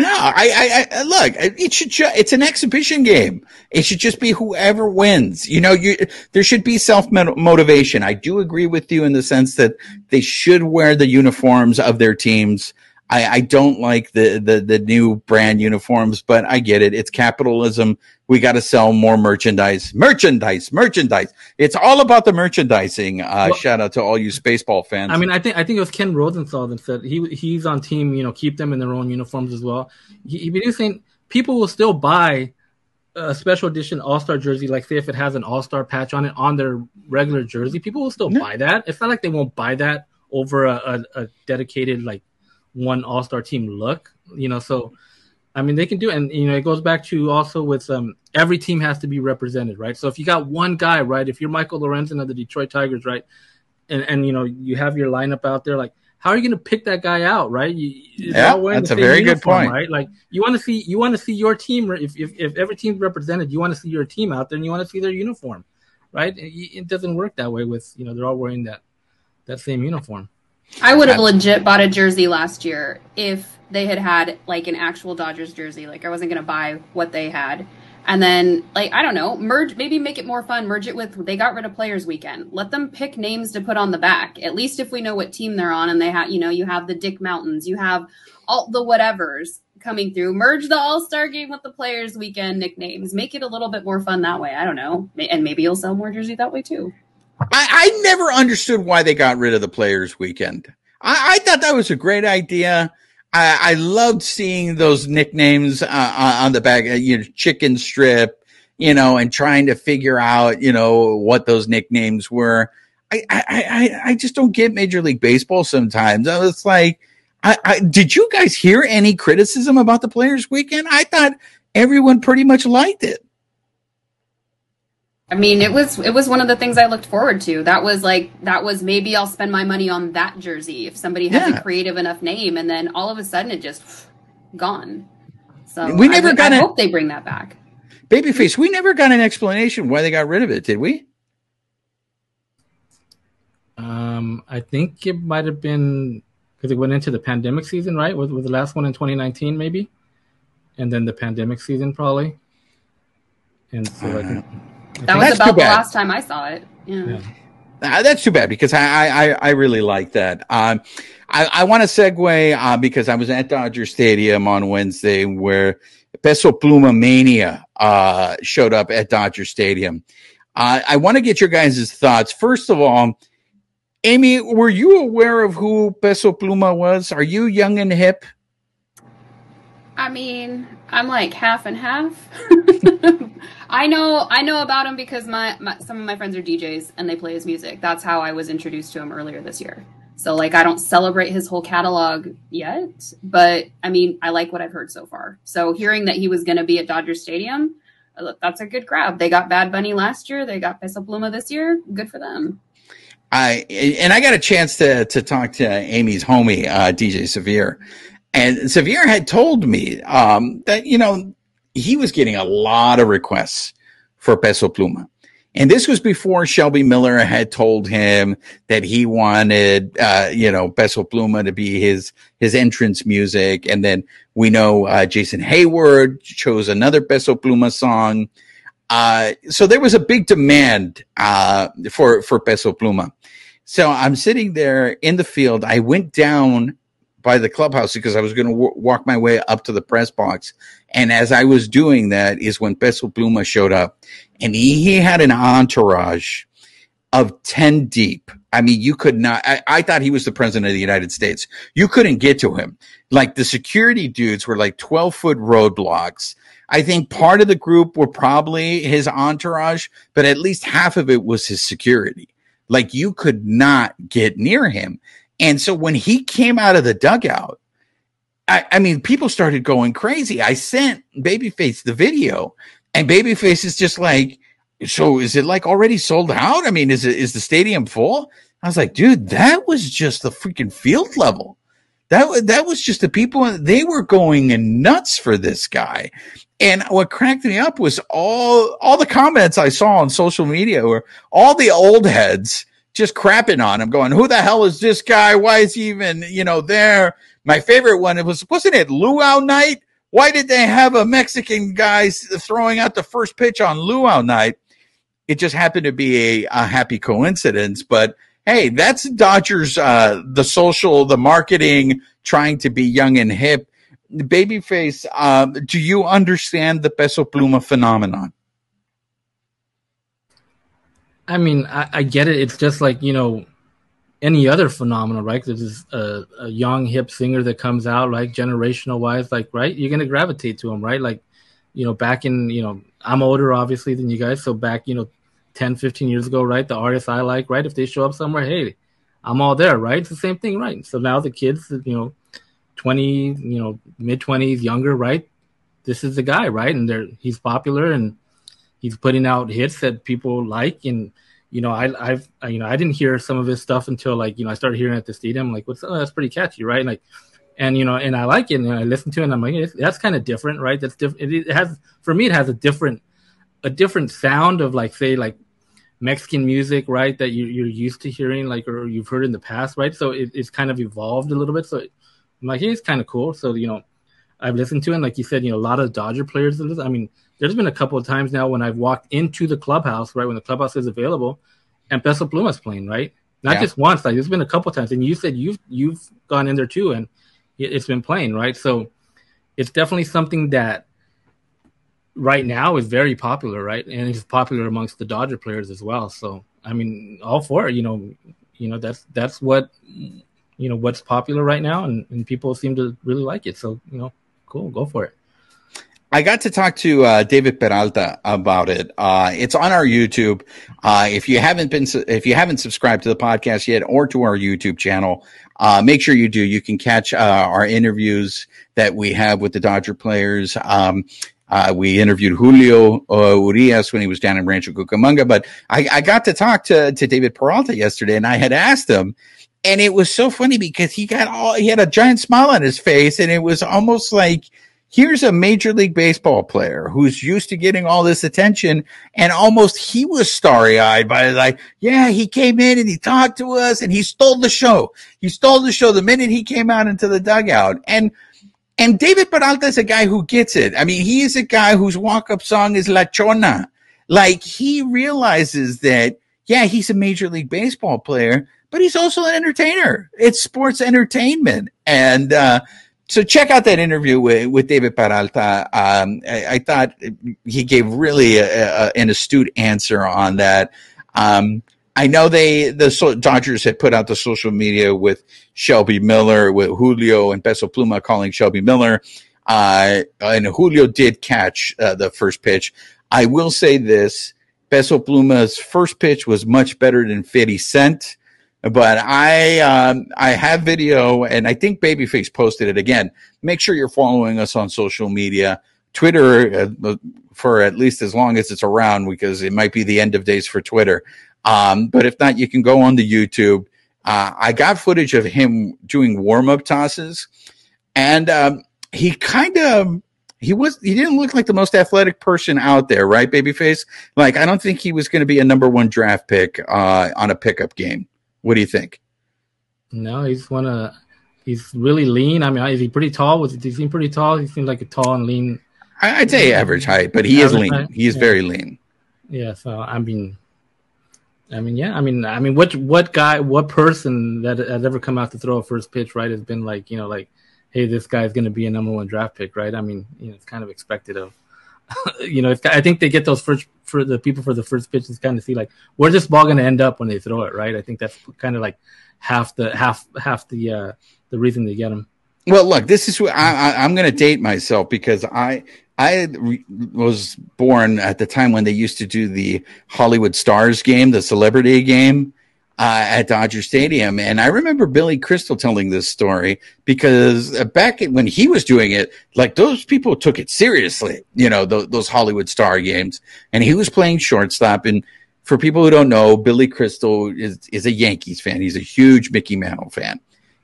No, I, I, I uh, look. It should. Ju- it's an exhibition game. It should just be whoever wins. You know, you there should be self motivation. I do agree with you in the sense that they should wear the uniforms of their teams. I, I don't like the, the the new brand uniforms, but I get it. It's capitalism. We got to sell more merchandise, merchandise, merchandise. It's all about the merchandising. Uh, well, shout out to all you Spaceball fans. I mean, I think I think it was Ken Rosenthal that said he he's on team. You know, keep them in their own uniforms as well. He, he was saying people will still buy a special edition All Star jersey, like say if it has an All Star patch on it on their regular jersey, people will still buy that. It's not like they won't buy that over a, a, a dedicated like one All Star team look. You know, so I mean they can do it, and you know it goes back to also with um every team has to be represented, right? So if you got one guy, right, if you're Michael Lorenzen of the Detroit Tigers, right, and and you know you have your lineup out there, like how are you going to pick that guy out, right? You, yeah, that's a very good point, right? Like you want to see you want to see your team. If, if if every team's represented, you want to see your team out there, and you want to see their uniform, right? It, it doesn't work that way with you know they're all wearing that that same uniform. I would have legit bought a jersey last year if they had had like an actual Dodgers jersey. Like I wasn't going to buy what they had. And then like I don't know, merge maybe make it more fun, merge it with they got rid of players weekend. Let them pick names to put on the back. At least if we know what team they're on and they have you know, you have the Dick Mountains, you have all the whatevers coming through. Merge the All-Star game with the players weekend nicknames. Make it a little bit more fun that way. I don't know. And maybe you'll sell more jerseys that way too. I, I never understood why they got rid of the players weekend. I, I thought that was a great idea. I, I loved seeing those nicknames uh, on the back, uh, you know, chicken strip, you know, and trying to figure out, you know, what those nicknames were. I, I, I, I just don't get Major League Baseball sometimes. I was like, I, I, did you guys hear any criticism about the Players Weekend? I thought everyone pretty much liked it. I mean, it was it was one of the things I looked forward to. That was like that was maybe I'll spend my money on that jersey if somebody has yeah. a creative enough name, and then all of a sudden it just gone. So we never I, got. I a, hope they bring that back. Babyface, we never got an explanation why they got rid of it, did we? Um, I think it might have been because it went into the pandemic season, right? Was was the last one in 2019, maybe, and then the pandemic season probably. And so uh, I think that was about the last time I saw it. Yeah. yeah. Uh, that's too bad because I I, I really like that. Um, I, I want to segue uh, because I was at Dodger Stadium on Wednesday where Peso Pluma Mania uh, showed up at Dodger Stadium. Uh, I want to get your guys' thoughts. First of all, Amie, were you aware of who Peso Pluma was? Are you young and hip? I mean, I'm like half and half. I know I know about him because my, my, some of my friends are DJs and they play his music. That's how I was introduced to him earlier this year. So like I don't celebrate his whole catalog yet, but I mean I like what I've heard so far. So hearing that he was going to be at Dodger Stadium, that's a good grab. They got Bad Bunny last year, they got Peso Pluma this year. Good for them. I and I got a chance to to talk to Amie's homie uh, DJ Severe, and Severe had told me um, that, you know, he was getting a lot of requests for Peso Pluma. And this was before Shelby Miller had told him that he wanted, uh, you know, Peso Pluma to be his, his entrance music. And then we know, uh, Jason Heyward chose another Peso Pluma song. Uh, so there was a big demand, uh, for, for Peso Pluma. So I'm sitting there in the field. I went down by the clubhouse because I was going to w- walk my way up to the press box. And as I was doing that is when Peso Pluma showed up and he, he had an entourage of 10 deep. I mean, you could not, I, I, thought he was the president of the United States. You couldn't get to him. Like the security dudes were like 12 foot roadblocks. I think part of the group were probably his entourage, but at least half of it was his security. Like you could not get near him. And so when he came out of the dugout, I, I, mean, people started going crazy. I sent Babyface the video, and Babyface is just like, "So is it like already sold out? I mean, is it is the stadium full?" I was like, "Dude, that was just the freaking field level. That that was just the people. They were going nuts for this guy." And what cracked me up was all all the comments I saw on social media were all the old heads just crapping on him, going, "Who the hell is this guy? Why is he even, you know, there?" My favorite one it was wasn't it Luau night? Why did they have a Mexican guy throwing out the first pitch on Luau night? It just happened to be a, a happy coincidence, but hey, that's Dodgers, uh, the social, the marketing, trying to be young and hip. Babyface, um, do you understand the Peso Pluma phenomenon? I mean, I, I, get it. It's just like you know, any other phenomenon, right? There's a, a young hip singer that comes out, like generational wise, like right, you're gonna gravitate to him, right? Like, you know, back in you know, I'm older obviously than you guys, so back you know, 10, 15 years ago, right? The artists I like, right? If they show up somewhere, hey, I'm all there, right? It's the same thing, right? So now the kids, you know, 20, you know, mid 20s, younger, right? This is the guy, right? And they're he's popular and he's putting out hits that people like and you know I, I've I, you know I didn't hear some of his stuff until like you know I started hearing it at the stadium like what's oh, that's pretty catchy right and like and you know and I like it and I listen to it and I'm like that's kind of different right that's different it, it has for me it has a different a different sound of like say like Mexican music, right? That you, you're used to hearing, like, or you've heard in the past, right? So it, it's kind of evolved a little bit. So I'm like, hey, it's kind of cool. So you know, I've listened to it. And like you said, you know, a lot of Dodger players. I mean, there's been a couple of times now when I've walked into the clubhouse, right, when the clubhouse is available, and Peso Pluma's playing, right? Not yeah. just once, like there's been a couple of times. And you said you've you've gone in there too, and it's been playing, right? So it's definitely something that right now is very popular, right? And it's popular amongst the Dodger players as well. So I mean, all for it. You know, you know that's that's what you know what's popular right now, and, and people seem to really like it. So you know, cool, go for it. I got to talk to uh, David Peralta about it. Uh, it's on our YouTube. Uh, if you haven't been, if you haven't subscribed to the podcast yet or to our YouTube channel, uh, make sure you do. You can catch uh, our interviews that we have with the Dodger players. Um, uh, we interviewed Julio Urias when he was down in Rancho Cucamonga, but I, I got to talk to, to David Peralta yesterday and I had asked him, and it was so funny because he got all, he had a giant smile on his face and it was almost like, here's a major league baseball player who's used to getting all this attention and almost he was starry eyed by like, yeah, he came in and he talked to us and he stole the show. He stole the show the minute he came out into the dugout. And, and David Peralta is a guy who gets it. I mean, he is a guy whose walk up song is La Chona. Like he realizes that, yeah, he's a major league baseball player, but he's also an entertainer. It's sports entertainment. And, uh, so check out that interview with, with David Peralta. Um, I, I, thought he gave really a, a, an astute answer on that. Um, I know they the Dodgers had put out the social media with Shelby Miller, with Julio and Peso Pluma calling Shelby Miller, uh, and Julio did catch uh, the first pitch. I will say this: Peso Pluma's first pitch was much better than Fifty Cent. But I um, I have video, and I think Babyface posted it again. Make sure you're following us on social media, Twitter uh, for at least as long as it's around, because it might be the end of days for Twitter. Um, but if not, you can go on the YouTube. Uh, I got footage of him doing warm up tosses, and um, he kind of he was he didn't look like the most athletic person out there, right, babyface? Like I don't think he was going to be a number one draft pick uh, on a pickup game. What do you think? No, he's one of he's really lean. I mean, is he pretty tall? Was he seem pretty tall? He seems like a tall and lean. I'd say average height, but he is lean. Height? He is yeah. very lean. Yeah. So I mean, I mean, yeah. I mean, I mean, what what guy, what person that has ever come out to throw a first pitch, right, has been like, you know, like, hey, this guy's going to be a number one draft pick, right? I mean, you know, it's kind of expected of you know, I think they get those first for the people for the first pitches kind of see like where's this ball going to end up when they throw it, right? I think that's kind of like half the half half the uh the reason they get them. Well, look, this is what I, I, am going to date myself because I I was born at the time when they used to do the Hollywood Stars game, the celebrity game uh, at Dodger Stadium. And I remember Billy Crystal telling this story because back when he was doing it, like those people took it seriously, you know, th- those Hollywood star games. And he was playing shortstop. And for people who don't know, Billy Crystal is, is a Yankees fan. He's a huge Mickey Mantle fan.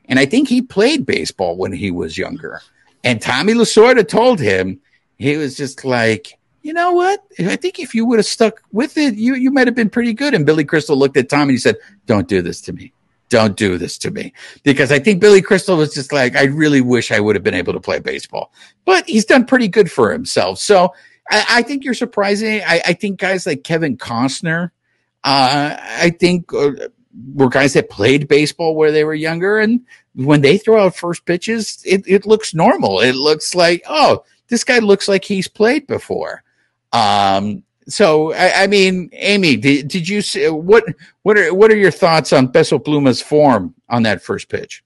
And I think he played baseball when he was younger. And Tommy Lasorda told him, he was just like, you know what? I think if you would have stuck with it, you, you might have been pretty good. And Billy Crystal looked at Tom and he said, don't do this to me. Don't do this to me. Because I think Billy Crystal was just like, I really wish I would have been able to play baseball, but he's done pretty good for himself. So I, I think you're surprising. I, I, think guys like Kevin Costner, uh, I think uh, were guys that played baseball where they were younger. And when they throw out first pitches, it, it looks normal. It looks like, oh, this guy looks like he's played before. Um, so I, I, mean, Amie, did, did you see what what are what are your thoughts on Peso Pluma's form on that first pitch?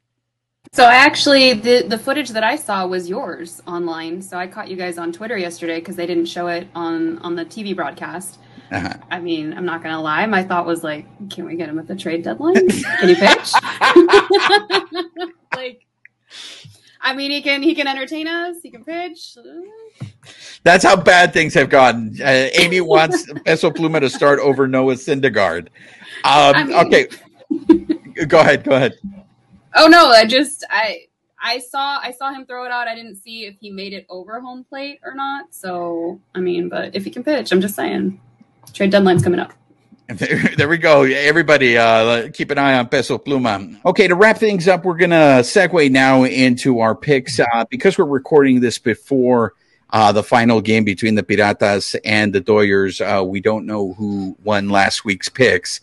So I actually, the the footage that I saw was yours online. So I caught you guys on Twitter yesterday because they didn't show it on on the TV broadcast. Uh-huh. I mean, I'm not gonna lie. My thought was like, can we get him at the trade deadline? can you pitch? like, I mean, he can he can entertain us. He can pitch. That's how bad things have gotten. Uh, Amie wants Peso Pluma to start over Noah Syndergaard. Um, I mean, okay, go ahead. Go ahead. Oh no! I just I I saw I saw him throw it out. I didn't see if he made it over home plate or not. So I mean, but if he can pitch, I'm just saying, trade deadline's coming up. There we go. Everybody, uh, keep an eye on Peso Pluma. Okay, to wrap things up, we're going to segue now into our picks uh, because we're recording this before uh, the final game between the Piratas and the Doyers. Uh, we don't know who won last week's picks.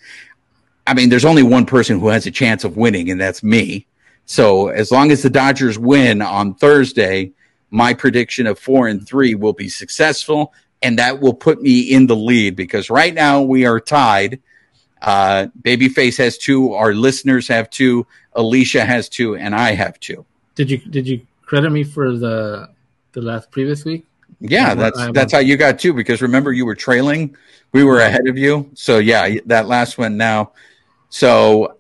I mean, there's only one person who has a chance of winning, and that's me. So as long as the Dodgers win on Thursday, my prediction of four and three will be successful and that will put me in the lead because right now we are tied. Uh, Babyface has two, our listeners have two, Alicia has two, and I have two. Did you did you credit me for the the last previous week? Yeah, that's that's how you got two because remember you were trailing, we were ahead of you. So yeah, that last one now. So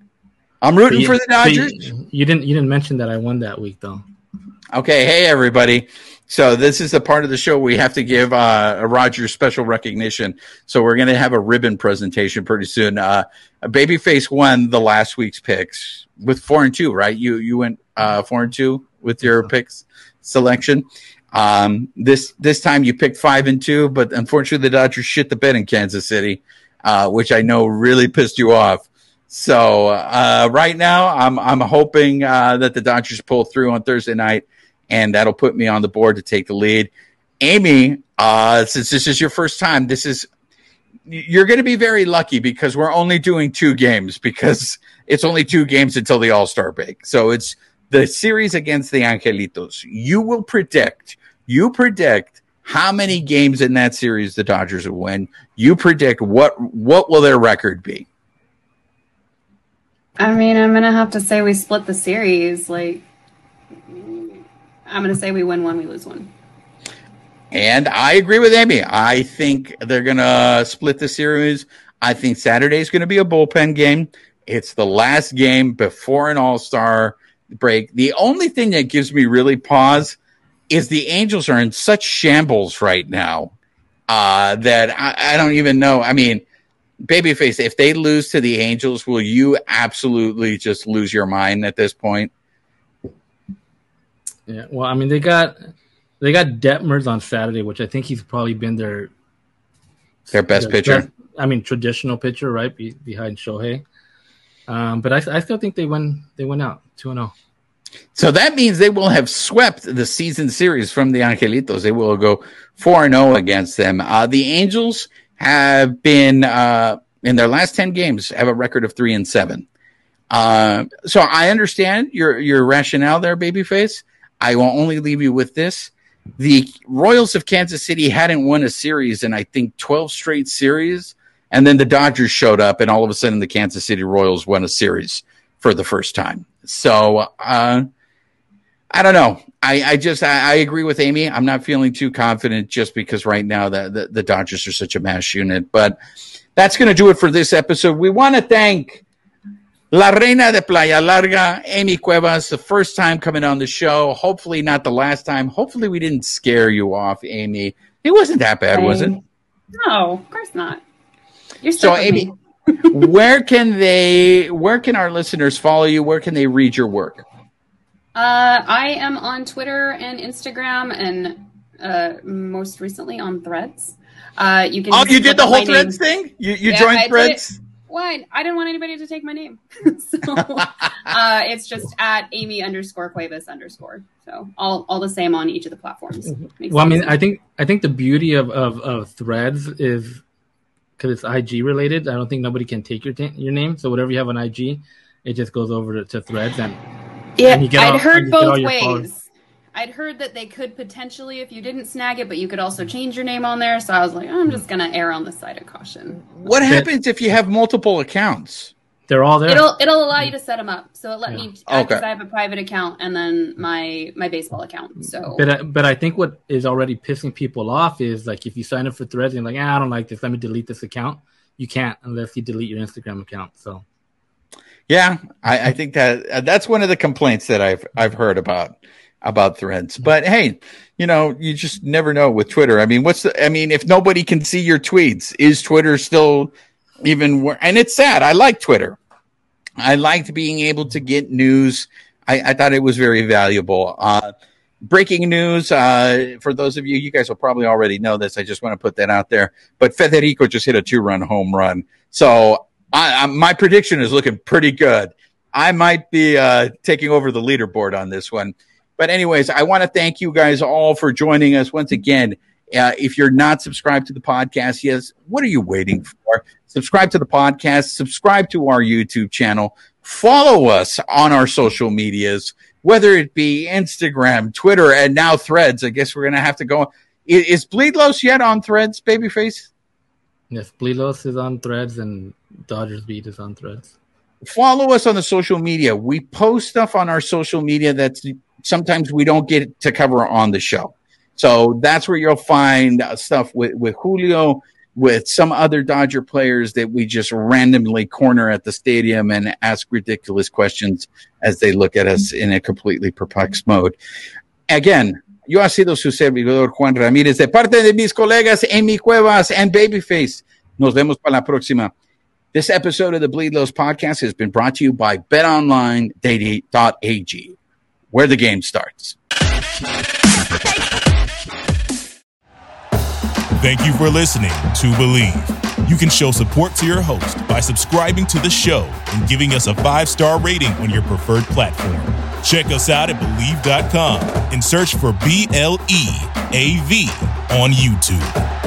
I'm rooting you, for the Dodgers. You, you didn't you didn't mention that I won that week though. Okay, hey everybody. So this is the part of the show we have to give uh, a Roger special recognition. So we're going to have a ribbon presentation pretty soon. Uh, Babyface won the last week's picks with four and two, right? You you went uh, four and two with your picks selection. Um, this this time you picked five and two, but unfortunately the Dodgers shit the bed in Kansas City, uh, which I know really pissed you off. So uh, right now I'm I'm hoping uh, that the Dodgers pull through on Thursday night and that'll put me on the board to take the lead. Amie, uh, since this is your first time, this is you're going to be very lucky because we're only doing two games because it's only two games until the All Star break. So it's the series against the Angelitos. You will predict, you predict how many games in that series the Dodgers will win. You predict what what will their record be. I mean, I'm gonna have to say we split the series. Like I'm going to say we win one, we lose one. And I agree with Amie. I think they're going to split the series. I think Saturday is going to be a bullpen game. It's the last game before an All Star break. The only thing that gives me really pause is the Angels are in such shambles right now uh, that I, I don't even know. I mean, Babyface, if they lose to the Angels, will you absolutely just lose your mind at this point? Yeah, well, I mean, they got they got Detmers on Saturday, which I think he's probably been their their best their pitcher. Best, I mean, traditional pitcher, right be, behind Shohei. Um, but I, I still think they went they went out two and zero. Oh. So that means they will have swept the season series from the Angelitos. They will go four and zero oh against them. Uh, the Angels have been uh, in their last ten games have a record of three and seven. Uh, so I understand your your rationale there, babyface. I will only leave you with this. The Royals of Kansas City hadn't won a series in, I think, 12 straight series. And then the Dodgers showed up, and all of a sudden, the Kansas City Royals won a series for the first time. So, uh, I don't know. I, I just, I, I, agree with Amie. I'm not feeling too confident just because right now the, the, the Dodgers are such a mass unit. But that's going to do it for this episode. We want to thank La Reina de Playa Larga, Amie Cuevas, the first time coming on the show. Hopefully not the last time. Hopefully we didn't scare you off, Amie. It wasn't that bad, was it? No, of course not. You're so Amie. where can they? Where can our listeners follow you? Where can they read your work? Uh, I am on Twitter and Instagram, and uh, most recently on Threads. Uh, you can. Oh, you did the whole Threads name. thing. You you yeah, joined Threads. Why? I didn't want anybody to take my name. so uh, it's just at Amie underscore Cuevas underscore. So all, all the same on each of the platforms. Mm-hmm. Makes well, I mean, I think I think the beauty of, of, of threads is because it's IG related. I don't think nobody can take your t- your name. So whatever you have on IG, it just goes over to, to threads and yeah. And I'd all, heard both ways. Followers. I'd heard that they could potentially, if you didn't snag it, but you could also change your name on there. So I was like, I'm just gonna err on the side of caution. What happens if you have multiple accounts? They're all there. It'll it'll allow you to set them up. So it let yeah. me because okay. I have a private account and then my my baseball account. So, but I, but I think what is already pissing people off is like if you sign up for Threads and you're like, ah, I don't like this, let me delete this account. You can't unless you delete your Instagram account. So, yeah, I, I think that that's one of the complaints that I've I've heard about about threads. But hey, you know, you just never know with Twitter. I mean, what's the, I mean, if nobody can see your tweets, is Twitter still even where, and it's sad. I like Twitter. I liked being able to get news. I, I thought it was very valuable. Uh, breaking news uh, for those of you, you guys will probably already know this. I just want to put that out there. But Federico just hit a two run home run. So I, I, my prediction is looking pretty good. I might be uh, taking over the leaderboard on this one. But, anyways, I want to thank you guys all for joining us once again. Uh, if you're not subscribed to the podcast, yes, what are you waiting for? Subscribe to the podcast, subscribe to our YouTube channel, follow us on our social medias, whether it be Instagram, Twitter, and now Threads. I guess we're going to have to go. Is, is Bleedlos yet on Threads, Babyface? Yes, Bleedlos is on Threads and Dodgers Beat is on Threads. Follow us on the social media. We post stuff on our social media that sometimes we don't get to cover on the show. So that's where you'll find stuff with, with Julio, with some other Dodger players that we just randomly corner at the stadium and ask ridiculous questions as they look at us in a completely perplexed mode. Again, yo ha sido su servidor Juan Ramírez de parte de mis colegas Amie Cuevas and Babyface. Nos vemos para la próxima. This episode of the Bleedlos podcast has been brought to you by betonline.ag, where the game starts. Thank you for listening to Bleav. You can show support to your host by subscribing to the show and giving us a five star rating on your preferred platform. Check us out at Bleav.com and search for B L E A V on YouTube.